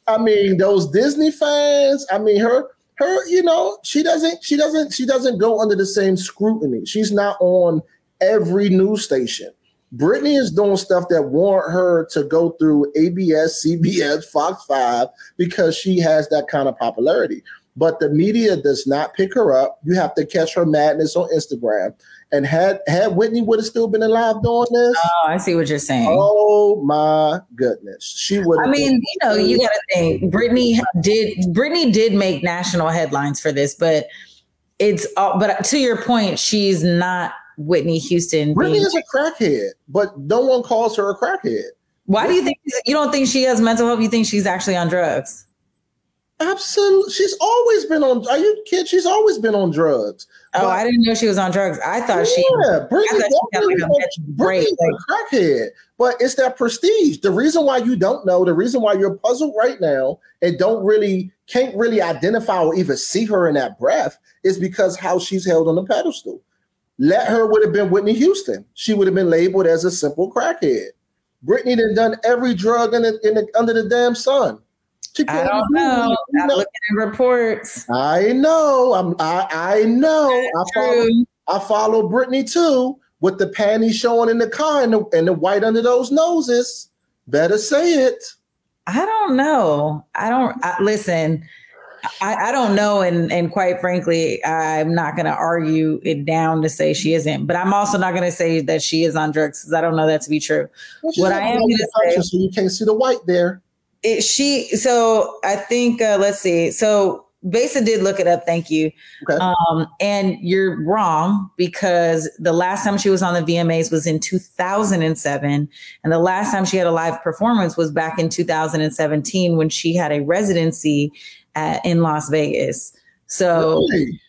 [SPEAKER 2] I mean, those Disney fans. I mean, her her, you know, she doesn't she doesn't she doesn't go under the same scrutiny. She's not on every news station. Britney is doing stuff that warrant her to go through ABS, CBS, Fox 5 because she has that kind of popularity. But the media does not pick her up. You have to catch her madness on Instagram. And had had Whitney would have still been alive doing this.
[SPEAKER 1] Oh, I see what you're saying.
[SPEAKER 2] Oh my goodness, she would.
[SPEAKER 1] I mean, you know, you got to think. Britney did. Britney did make national headlines for this, but it's. Uh, but to your point, she's not Whitney Houston.
[SPEAKER 2] Whitney being- is a crackhead, but no one calls her a crackhead.
[SPEAKER 1] Why do you think you don't think she has mental health? You think she's actually on drugs?
[SPEAKER 2] Absolutely, she's always been on. Are you kid? She's always been on drugs.
[SPEAKER 1] Oh, but, I didn't know she was on drugs. I thought yeah, she.
[SPEAKER 2] Yeah, Britney, like a break. Like, crackhead, but it's that prestige. The reason why you don't know, the reason why you're puzzled right now and don't really can't really identify or even see her in that breath is because how she's held on the pedestal. Let her would have been Whitney Houston. She would have been labeled as a simple crackhead. Britney done done every drug in the, in the, under the damn sun.
[SPEAKER 1] I don't know. I'm looking at reports.
[SPEAKER 2] I know. I'm. I I know. I follow. I follow Britney too with the panties showing in the car and the, and the white under those noses. Better say it.
[SPEAKER 1] I don't know. I don't I, listen. I, I, don't know, and and quite frankly, I'm not going to argue it down to say she isn't. But I'm also not going to say that she is on drugs because I don't know that to be true. Well, what I am going to say,
[SPEAKER 2] so you can't see the white there.
[SPEAKER 1] It, she so I think uh, let's see. So Basa did look it up. Thank you. Okay. Um, and you're wrong because the last time she was on the VMAs was in 2007, and the last time she had a live performance was back in 2017 when she had a residency at, in Las Vegas. So. Really?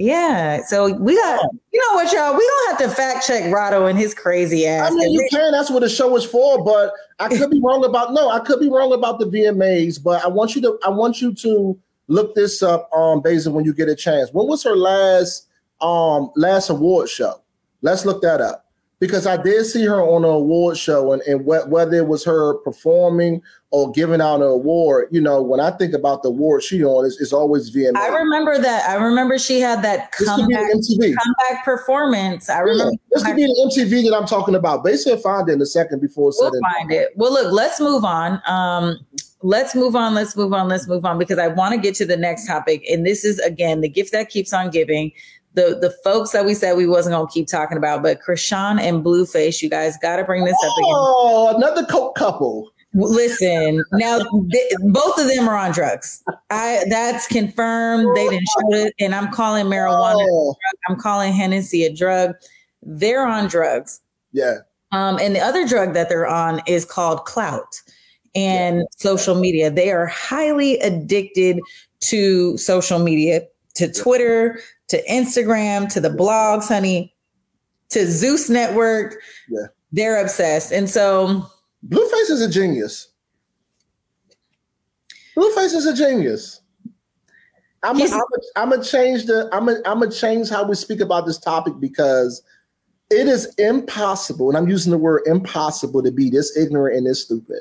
[SPEAKER 1] Yeah, so we got you know what, y'all. We don't have to fact check Rado and his crazy ass.
[SPEAKER 2] I mean, you can. That's what the show is for. But I could be wrong about no. I could be wrong about the VMAs. But I want you to. I want you to look this up, um, Beza, when you get a chance. When was her last um last award show? Let's look that up because I did see her on an award show, and, and wh- whether it was her performing or giving out an award, you know, when I think about the award she on, it's, it's always VMA.
[SPEAKER 1] I remember that. I remember she had that comeback, comeback performance. I remember.
[SPEAKER 2] Yeah, this could be the MTV that I'm talking about. Basically, find it in a second before
[SPEAKER 1] we'll find it. Well, look, let's move on. Um, let's move on. Let's move on. Let's move on because I want to get to the next topic, and this is again the gift that keeps on giving the the folks that we said we wasn't gonna keep talking about, but Chrisean and Blueface, you guys got to bring this up again.
[SPEAKER 2] Oh, another coke couple.
[SPEAKER 1] Listen, now th- both of them are on drugs. I that's confirmed. They didn't show it, and I'm calling marijuana. Oh. I'm calling Hennessy a drug. They're on drugs.
[SPEAKER 2] Yeah.
[SPEAKER 1] Um, and the other drug that they're on is called clout and yeah. social media. They are highly addicted to social media, to Twitter, to Instagram, to the blogs, honey, to Zeus Network.
[SPEAKER 2] Yeah.
[SPEAKER 1] They're obsessed. And so
[SPEAKER 2] Blueface is a genius. Blueface is a genius. I'm gonna change the I'm gonna I'm gonna change how we speak about this topic because it is impossible, and I'm using the word impossible to be this ignorant and this stupid.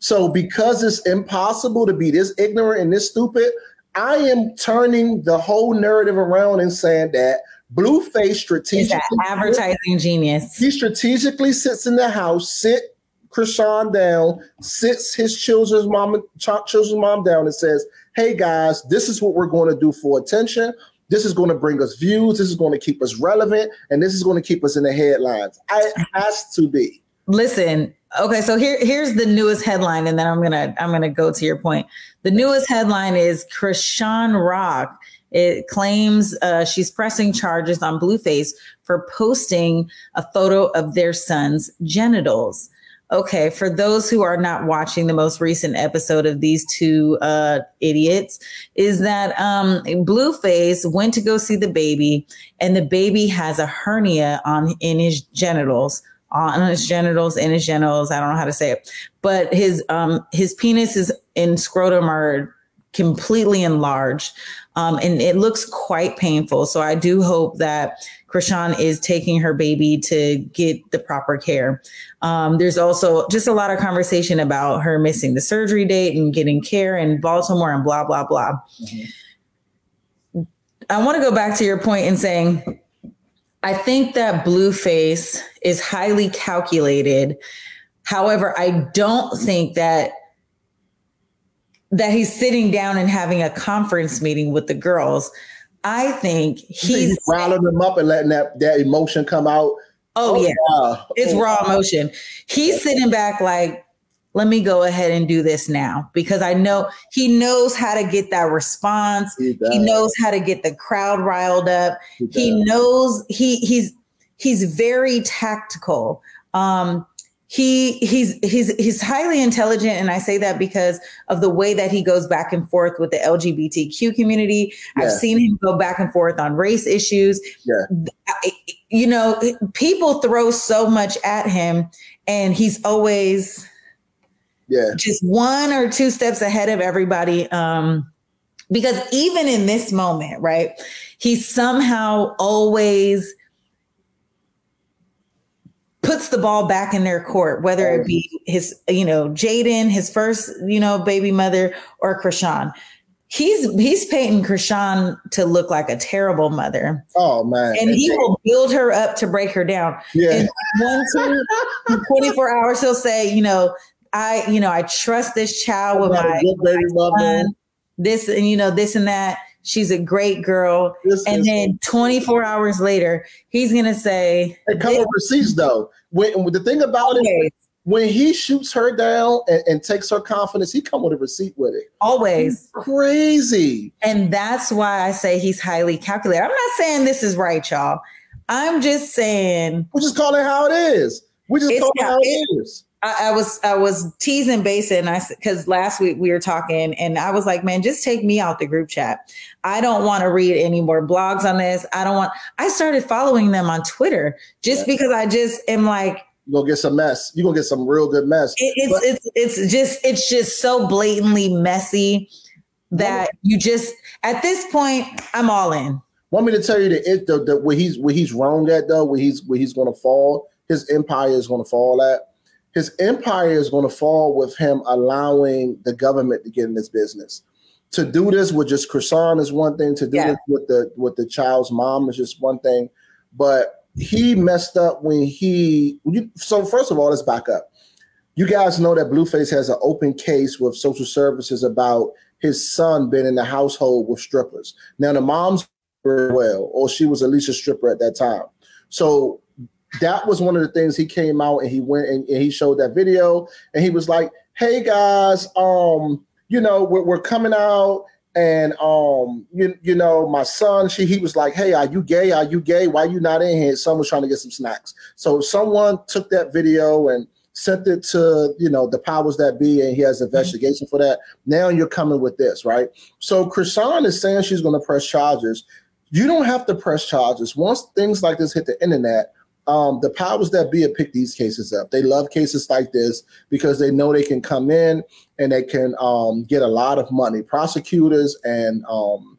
[SPEAKER 2] So because it's impossible to be this ignorant and this stupid, I am turning the whole narrative around and saying that Blueface strategically
[SPEAKER 1] advertising genius.
[SPEAKER 2] He strategically sits in the house, sit Chrisean down, sits his children's mom, children's mom down, and says, "Hey guys, this is what we're going to do for attention. This is going to bring us views. This is going to keep us relevant, and this is going to keep us in the headlines. It has to be."
[SPEAKER 1] Listen, okay, so here here's the newest headline, and then I'm gonna I'm gonna go to your point. The newest headline is Chrisean Rock. It claims uh, she's pressing charges on Blueface for posting a photo of their son's genitals. Okay, for those who are not watching the most recent episode of these two uh, idiots, is that um, Blueface went to go see the baby, and the baby has a hernia on in his genitals on his genitals, in his genitals. I don't know how to say it, but his um his penis is in scrotum are completely enlarged. Um, and it looks quite painful. So I do hope that Chrisean is taking her baby to get the proper care. Um, there's also just a lot of conversation about her missing the surgery date and getting care in Baltimore and blah, blah, blah. Mm-hmm. I want to go back to your point in saying, I think that Blueface is highly calculated. However, I don't think that that he's sitting down and having a conference meeting with the girls. I think he's,
[SPEAKER 2] he's riling them up and letting that, that emotion come out.
[SPEAKER 1] Oh, oh yeah. Wow. It's oh, raw wow. emotion. He's sitting back like, let me go ahead and do this now because I know he knows how to get that response. He, he knows how to get the crowd riled up. He, he knows he he's he's very tactical. Um, he he's he's he's highly intelligent and i say that because of the way that he goes back and forth with the lgbtq community yeah. i've seen him go back and forth on race issues yeah. you know people throw so much at him and he's always
[SPEAKER 2] yeah
[SPEAKER 1] just one or two steps ahead of everybody um because even in this moment right he somehow always puts the ball back in their court, whether it be his, you know, Jaidyn, his first, you know, baby mother, or Chrisean. He's he's painting Chrisean to look like a terrible mother.
[SPEAKER 2] Oh man.
[SPEAKER 1] And he will build her up to break her down.
[SPEAKER 2] Yeah.
[SPEAKER 1] In one, two, 24 hours, he'll say, you know, I, you know, I trust this child with my, my son, this and you know, this and that. She's a great girl. This and then 24 hours later, he's gonna say,
[SPEAKER 2] "Hey, come receipts though." When, the thing about it, when he shoots her down and, and, takes her confidence, he come with a receipt with it.
[SPEAKER 1] Always
[SPEAKER 2] he's crazy,
[SPEAKER 1] and that's why I say he's highly calculated. I'm not saying this is right, y'all. I'm just saying
[SPEAKER 2] we just call it how it is. We just call it how it is.
[SPEAKER 1] I, I, was I was teasing Basin I because last week we were talking and I was like, man, just take me out the group chat. I don't want to read any more blogs on this. I don't want. I started following them on Twitter just yeah. because I just am like.
[SPEAKER 2] You're gonna get some mess. You're gonna get some real good mess.
[SPEAKER 1] It, it's but, it's it's just it's just so blatantly messy that you just at this point I'm all in.
[SPEAKER 2] Want me to tell you that it the, the where he's where he's wrong at though, where he's where he's gonna fall, his empire is gonna fall at his empire is going to fall with him allowing the government to get in this business. To do this with just croissant is one thing. To do yeah. this with the with the child's mom is just one thing. But he messed up when he. You, so first of all, let's back up. You guys know that Blueface has an open case with social services about his son being in the household with strippers. Now the mom's well, or she was at least a stripper at that time. So that was one of the things he came out and he went and, and, he showed that video and he was like, "Hey guys, um, you know, we're, we're coming out." And um, you you know, my son, she he was like, "Hey, are you gay? Are you gay? Why you not in here?" Someone's trying to get some snacks. So someone took that video and sent it to you know the powers that be, and he has an mm-hmm. investigation for that. Now you're coming with this, right? So Chrisean is saying she's going to press charges. You don't have to press charges once things like this hit the internet um, the powers that be have picked these cases up. They love cases like this because they know they can come in and they can um, get a lot of money. Prosecutors and um,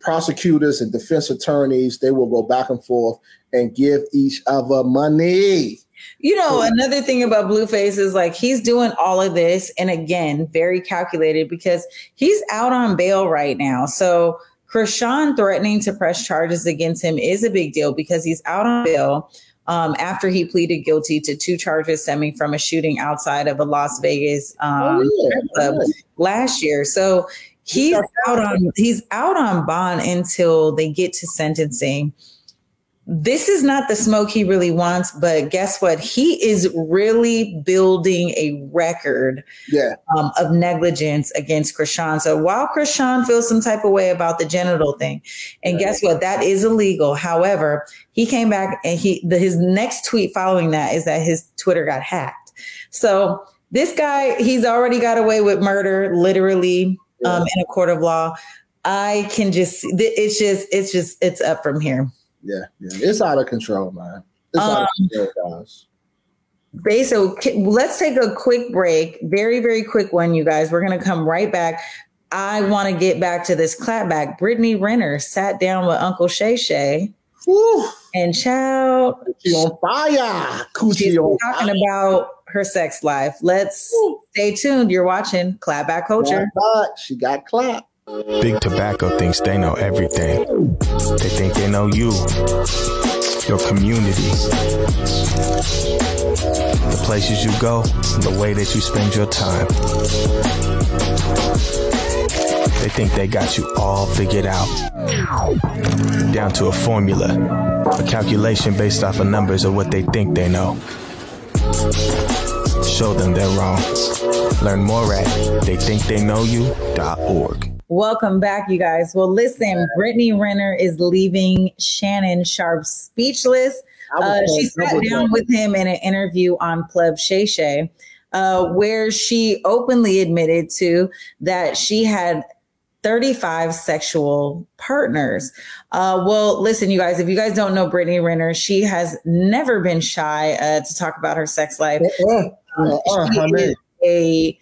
[SPEAKER 2] prosecutors and defense attorneys, they will go back and forth and give each other money.
[SPEAKER 1] You know, another thing about Blueface is like he's doing all of this, and again, very calculated because he's out on bail right now. So Chrisean threatening to press charges against him is a big deal because he's out on bail um, after he pleaded guilty to two charges stemming from a shooting outside of a Las Vegas um,
[SPEAKER 2] Oh, yeah.
[SPEAKER 1] club last year. So he's out on he's out on bond until they get to sentencing. This is not the smoke he really wants, but guess what? He is really building a record
[SPEAKER 2] Yeah.
[SPEAKER 1] um, of negligence against Chrisean. So while Chrisean feels some type of way about the genital thing, and guess what? That is illegal. However, he came back and he the, his next tweet following that is that his Twitter got hacked. So this guy, he's already got away with murder, literally um, in a court of law. I can just it's just it's just it's up from here.
[SPEAKER 2] Yeah, yeah. It's out of control, man. It's out
[SPEAKER 1] Um,
[SPEAKER 2] of control, guys.
[SPEAKER 1] So let's take a quick break. Very, very quick one, you guys. We're going to come right back. I want to get back to this clapback. Brittany Renner sat down with Uncle Shay Shay and child.
[SPEAKER 2] She on fire. Coochie
[SPEAKER 1] She's
[SPEAKER 2] on
[SPEAKER 1] talking about her sex life. Let's stay tuned. You're watching Clapback Culture.
[SPEAKER 2] She got clapped.
[SPEAKER 10] Big Tobacco thinks they know everything. They think they know you, your community, the places you go, the way that you spend your time. They think they got you all figured out. Down to a formula, a calculation based off of numbers of what they think they know. Show them they're wrong. Learn more at theythinktheyknowyou.org.
[SPEAKER 1] Welcome back, you guys. Well, listen, Brittany Renner is leaving Shannon Sharpe speechless. Uh, she sat down with him in an interview on Club Shay Shay, uh, where she openly admitted to that she had 35 sexual partners. Uh, well, listen, you guys, if you guys don't know Brittany Renner, she has never been shy uh, to talk about her sex life. Um,
[SPEAKER 2] Uh-uh,
[SPEAKER 1] she is a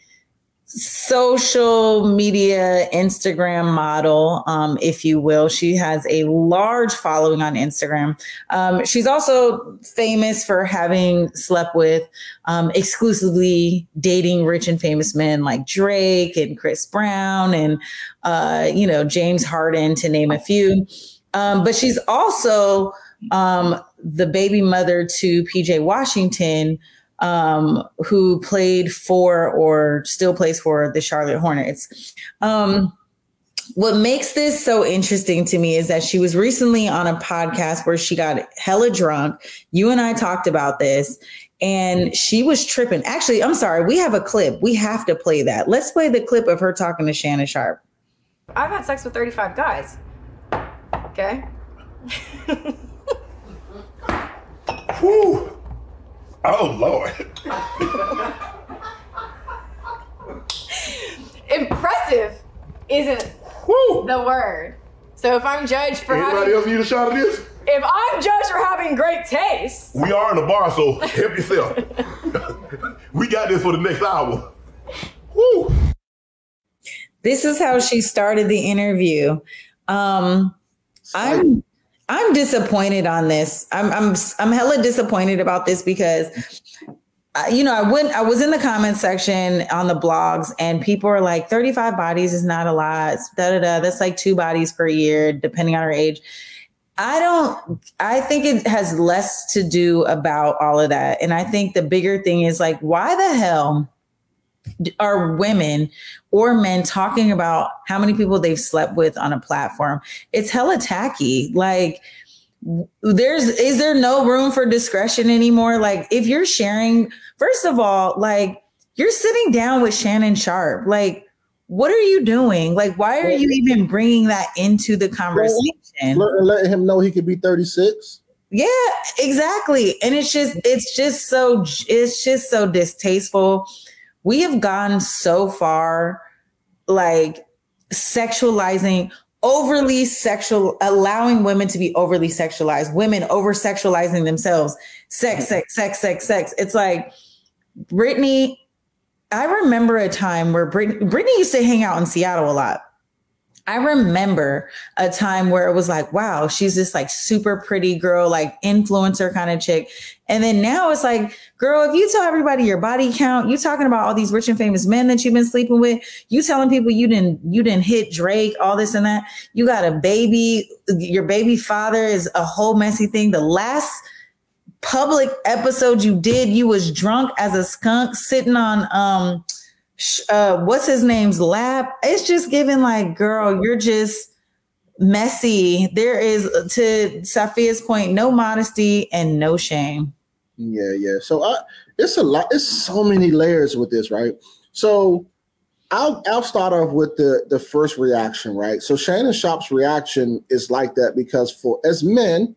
[SPEAKER 1] social media Instagram model, um, if you will. She has a large following on Instagram. Um, she's also famous for having slept with um, exclusively dating rich and famous men like Drake and Chris Brown and, uh, you know, James Harden, to name a few. Um, but she's also um, the baby mother to PJ Washington, um, who played for or still plays for the Charlotte Hornets. Um, what makes this so interesting to me is that she was recently on a podcast where she got hella drunk. You and I talked about this, and she was tripping. Actually, I'm sorry, we have a clip. We have to play that. Let's play the clip of her talking to Shannon Sharpe.
[SPEAKER 11] I've had sex with 35 guys. Okay?
[SPEAKER 12] Whew. Oh Lord.
[SPEAKER 11] Impressive isn't the word. So if I'm judged for
[SPEAKER 12] Anybody
[SPEAKER 11] having,
[SPEAKER 12] else need a shot of this?
[SPEAKER 11] if I'm judged for having great taste,
[SPEAKER 12] We are in the bar, so help yourself. we got this for the next hour. Woo.
[SPEAKER 1] This is how she started the interview. Um, I'm I'm disappointed on this. I'm I'm I'm hella disappointed about this because uh, you know I went I was in the comment section on the blogs and people are like 35 bodies is not a lot. Da da da. That's like two bodies per year depending on her age. I don't, I think it has less to do about all of that. And I think the bigger thing is like, why the hell are women or men talking about how many people they've slept with on a platform? It's hella tacky. Like, there's, is there no room for discretion anymore? Like, if you're sharing, first of all, like, you're sitting down with Shannon Sharpe. Like, what are you doing? Like, why are you even bringing that into the conversation?
[SPEAKER 2] Let, letting him know he could be 36.
[SPEAKER 1] Yeah, exactly. And it's just it's just so it's just so distasteful. We have gone so far like sexualizing overly sexual allowing women to be overly sexualized, women over sexualizing themselves. Sex, mm-hmm. sex, sex, sex, sex. It's like Brittany I remember a time where Brittany, Brittany used to hang out in Seattle a lot. I remember a time where it was like, wow, she's this like super pretty girl, like influencer kind of chick. And then now it's like, girl, if you tell everybody your body count, you talking about all these rich and famous men that you've been sleeping with, you telling people you didn't you didn't hit Drake, all this and that. You got a baby, your baby father is a whole messy thing. The last public episode you did, you was drunk as a skunk sitting on um uh what's his name's lap. It's just giving like, girl, you're just messy. There is to Safia's point, no modesty and no shame.
[SPEAKER 2] Yeah, yeah. So I, it's a lot. It's so many layers with this, right? So I'll I'll start off with the the first reaction, right? So Shannon Sharpe's reaction is like that because for as men,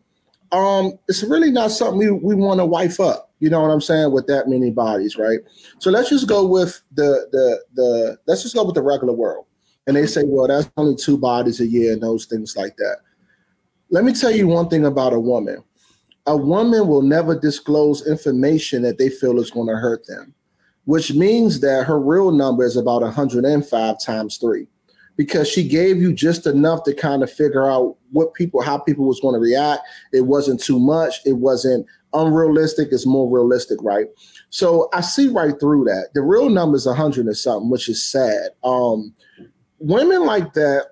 [SPEAKER 2] um, it's really not something we, we want to wife up. You know what I'm saying? With that many bodies, right? So let's just go with the the the let's just go with the regular world. And they say, well, that's only two bodies a year and those things like that. Let me tell you one thing about a woman. A woman will never disclose information that they feel is going to hurt them, which means that her real number is about 105 times three because she gave you just enough to kind of figure out what people how people was going to react it wasn't too much it wasn't unrealistic it's more realistic right? So i see right through that. The real number is 100 or something which is sad. Um women like that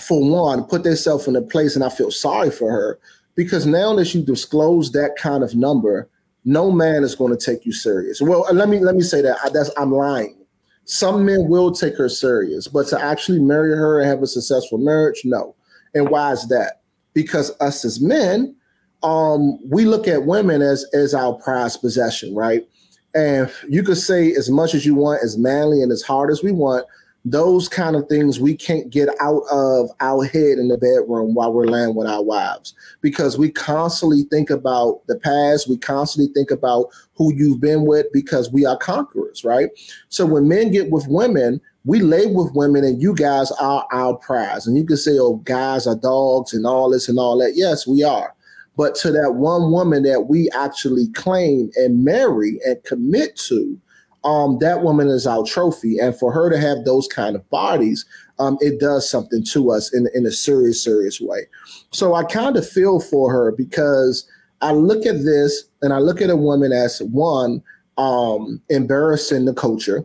[SPEAKER 2] for one put themselves in a place and i feel sorry for her because now that you disclose that kind of number no man is going to take you serious. Well let me let me say that I, that's i'm lying. Some men will take her serious, but to actually marry her and have a successful marriage, no. And why is that? Because us as men, um, we look at women as as our prized possession, right? And you could say as much as you want, as manly and as hard as we want, those kind of things we can't get out of our head in the bedroom while we're laying with our wives. Because we constantly think about the past we constantly think about who you've been with because we are conquerors right? So when men get with women we lay with women and you guys are our prize. And you can say oh guys are dogs and all this and all that. Yes we are but to that one woman that we actually claim and marry and commit to um, that woman is our trophy. And for her to have those kind of bodies, um, it does something to us in, in a serious, serious way. So I kind of feel for her because I look at this and I look at a woman as one, um, embarrassing the culture.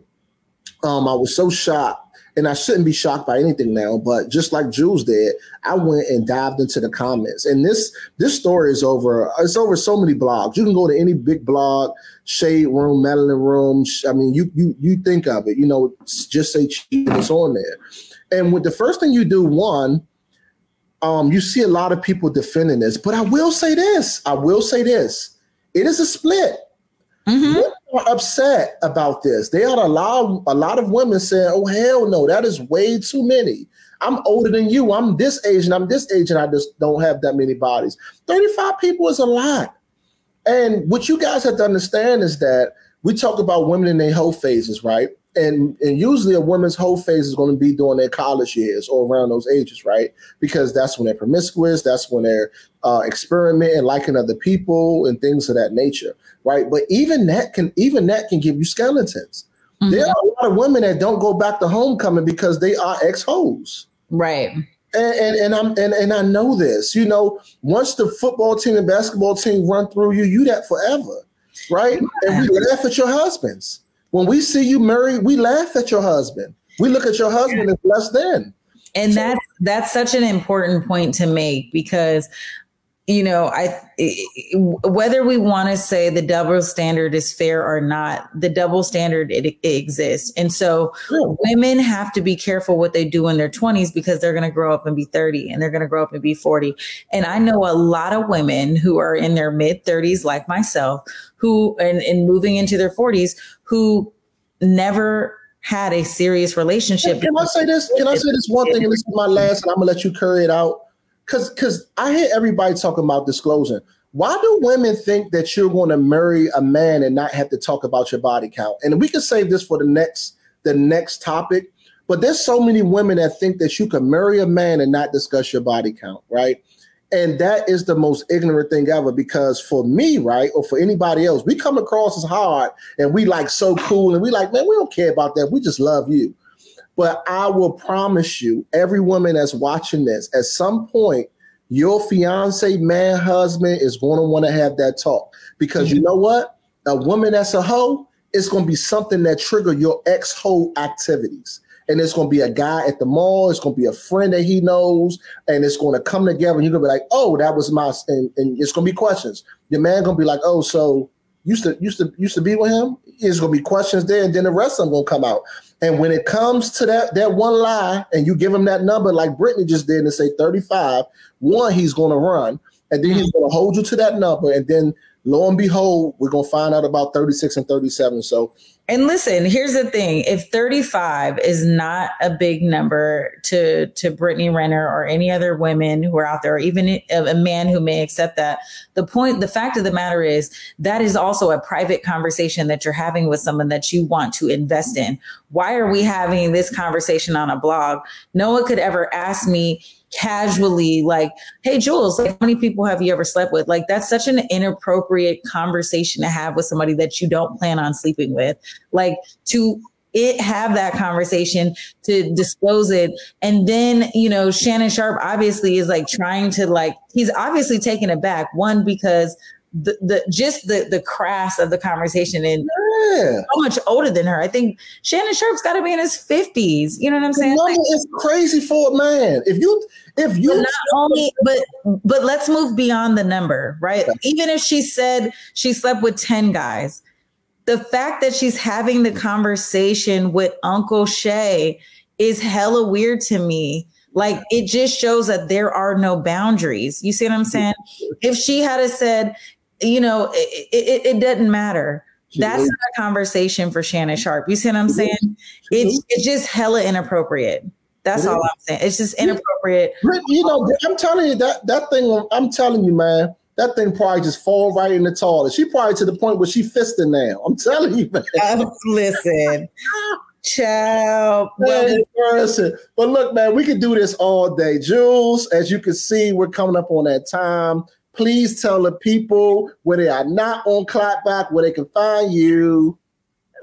[SPEAKER 2] Um, I was so shocked and I shouldn't be shocked by anything now, but just like Jules did, I went and dived into the comments. And this this story is over. It's over so many blogs. You can go to any big blog, Shade Room, Madeline Room. I mean, you you you think of it. You know, just say cheat. It's on there. And with the first thing you do, one, um, you see a lot of people defending this. But I will say this. I will say this. It is a split. Mm-hmm. Women are upset about this. They are a lot, a lot of women saying, "Oh hell no, that is way too many." I'm older than you. I'm this age and I'm this age and I just don't have that many bodies. 35 people is a lot. And what you guys have to understand is that we talk about women in their whole phases, right? And and usually a woman's whole phase is going to be during their college years or around those ages, right? Because that's when they're promiscuous, that's when they're uh, experimenting, liking other people, and things of that nature, right? But even that can even that can give you skeletons. Mm-hmm. There are a lot of women that don't go back to homecoming because they are ex hoes,
[SPEAKER 1] right?
[SPEAKER 2] And, and, and I'm and, and I know this. You know, once the football team and basketball team run through you, you that forever, right? Yeah. And we laugh at your husbands when we see you married, we laugh at your husband. We look at your husband as less than.
[SPEAKER 1] And so, that's that's such an important point to make because you know, I whether we want to say the double standard is fair or not, the double standard it, it exists, and so women have to be careful what they do in their twenties because they're going to grow up and be thirty, and they're going to grow up and be forty. And I know a lot of women who are in their mid thirties, like myself, who and, and moving into their forties, who never had a serious relationship.
[SPEAKER 2] Can I say this? Can I say this one thing? And this is my last, and I'm gonna let you carry it out because because I hear everybody talking about disclosing. Why do women think that you're going to marry a man and not have to talk about your body count? And we can save this for the next the next topic. But there's so many women that think that you can marry a man and not discuss your body count, right? And that is the most ignorant thing ever because for me, right, or for anybody else, we come across as hard and we like so cool and we like, man, we don't care about that. We just love you. But I will promise you, every woman that's watching this, at some point, your fiance, man, husband is going to want to have that talk because mm-hmm. you know what? A woman that's a hoe is going to be something that trigger your ex hoe activities. and it's going to be a guy at the mall. It's going to be a friend that he knows, and it's going to come together. And you're going to be like, "Oh, that was my," and, and it's going to be questions. Your man going to be like, "Oh, so used to used to used to be with him." Going to be questions there, and then the rest of them to come out. And when it comes to that that one lie, and you give him that number like Brittany just did, and say 35, one he's to run, and then he's to hold you to that number, and then lo and behold, we're to find out about 36 and 37. So
[SPEAKER 1] and listen, here's the thing: if 35 is not a big number to to Brittany Renner or any other women who are out there, or even a man who may accept that, the point, the fact of the matter is that is also a private conversation that you're having with someone that you want to invest in. Why are we having this conversation on a blog? No one could ever ask me casually like hey jules like how many people have you ever slept with like that's such an inappropriate conversation to have with somebody that you don't plan on sleeping with like to it have that conversation to disclose it and then you know shannon sharpe obviously is like trying to like he's obviously taken it back one because the, the just the the crass of the conversation and yeah. so much older than her. I think Shannon Sharpe's got to be in his fifties. You know what I'm saying?
[SPEAKER 2] Number like, is crazy for a man. If you if you
[SPEAKER 1] not only but but let's move beyond the number, right? Even if she said she slept with ten guys, the fact that she's having the conversation with Uncle Shay is hella weird to me. Like it just shows that there are no boundaries. You see what I'm saying? If she had said, you know, it, it, it doesn't matter. That's not a conversation for Shannon Sharpe. You see what I'm saying? It's it's just hella inappropriate. That's all I'm saying. It's just inappropriate.
[SPEAKER 2] You know, I'm telling you that that thing. I'm telling you, man. That thing probably just fall right in the toilet. She probably to the point where she fisting now. I'm telling you, man.
[SPEAKER 1] Oh, listen, child.
[SPEAKER 2] Well, but look, man, we could do this all day. Jules, as you can see, we're coming up on that time. Please tell the people where they are not on Clapback, where they can find you.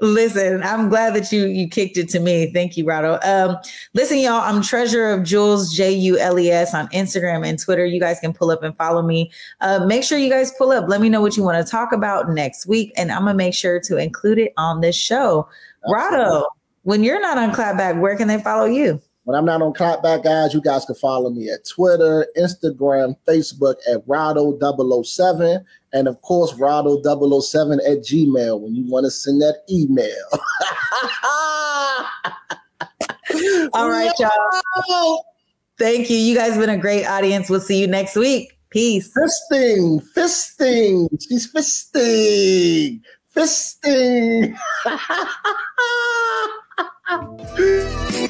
[SPEAKER 1] Listen, I'm glad that you you kicked it to me. Thank you, Rado. Um, listen, y'all, I'm treasurer of Jules J U L E S on Instagram and Twitter. You guys can pull up and follow me. Uh, make sure you guys pull up. Let me know what you want to talk about next week, and I'm gonna make sure to include it on this show. Rado, when you're not on Clapback, where can they follow you?
[SPEAKER 2] When I'm not on Clapback, guys, you guys can follow me at Twitter, Instagram, Facebook at Rado007, and of course, Rado007 at Gmail when you want to send that email.
[SPEAKER 1] All right, y'all. Thank you. You guys have been a great audience. We'll see you next week. Peace.
[SPEAKER 2] Fisting, fisting. She's fisting, fisting.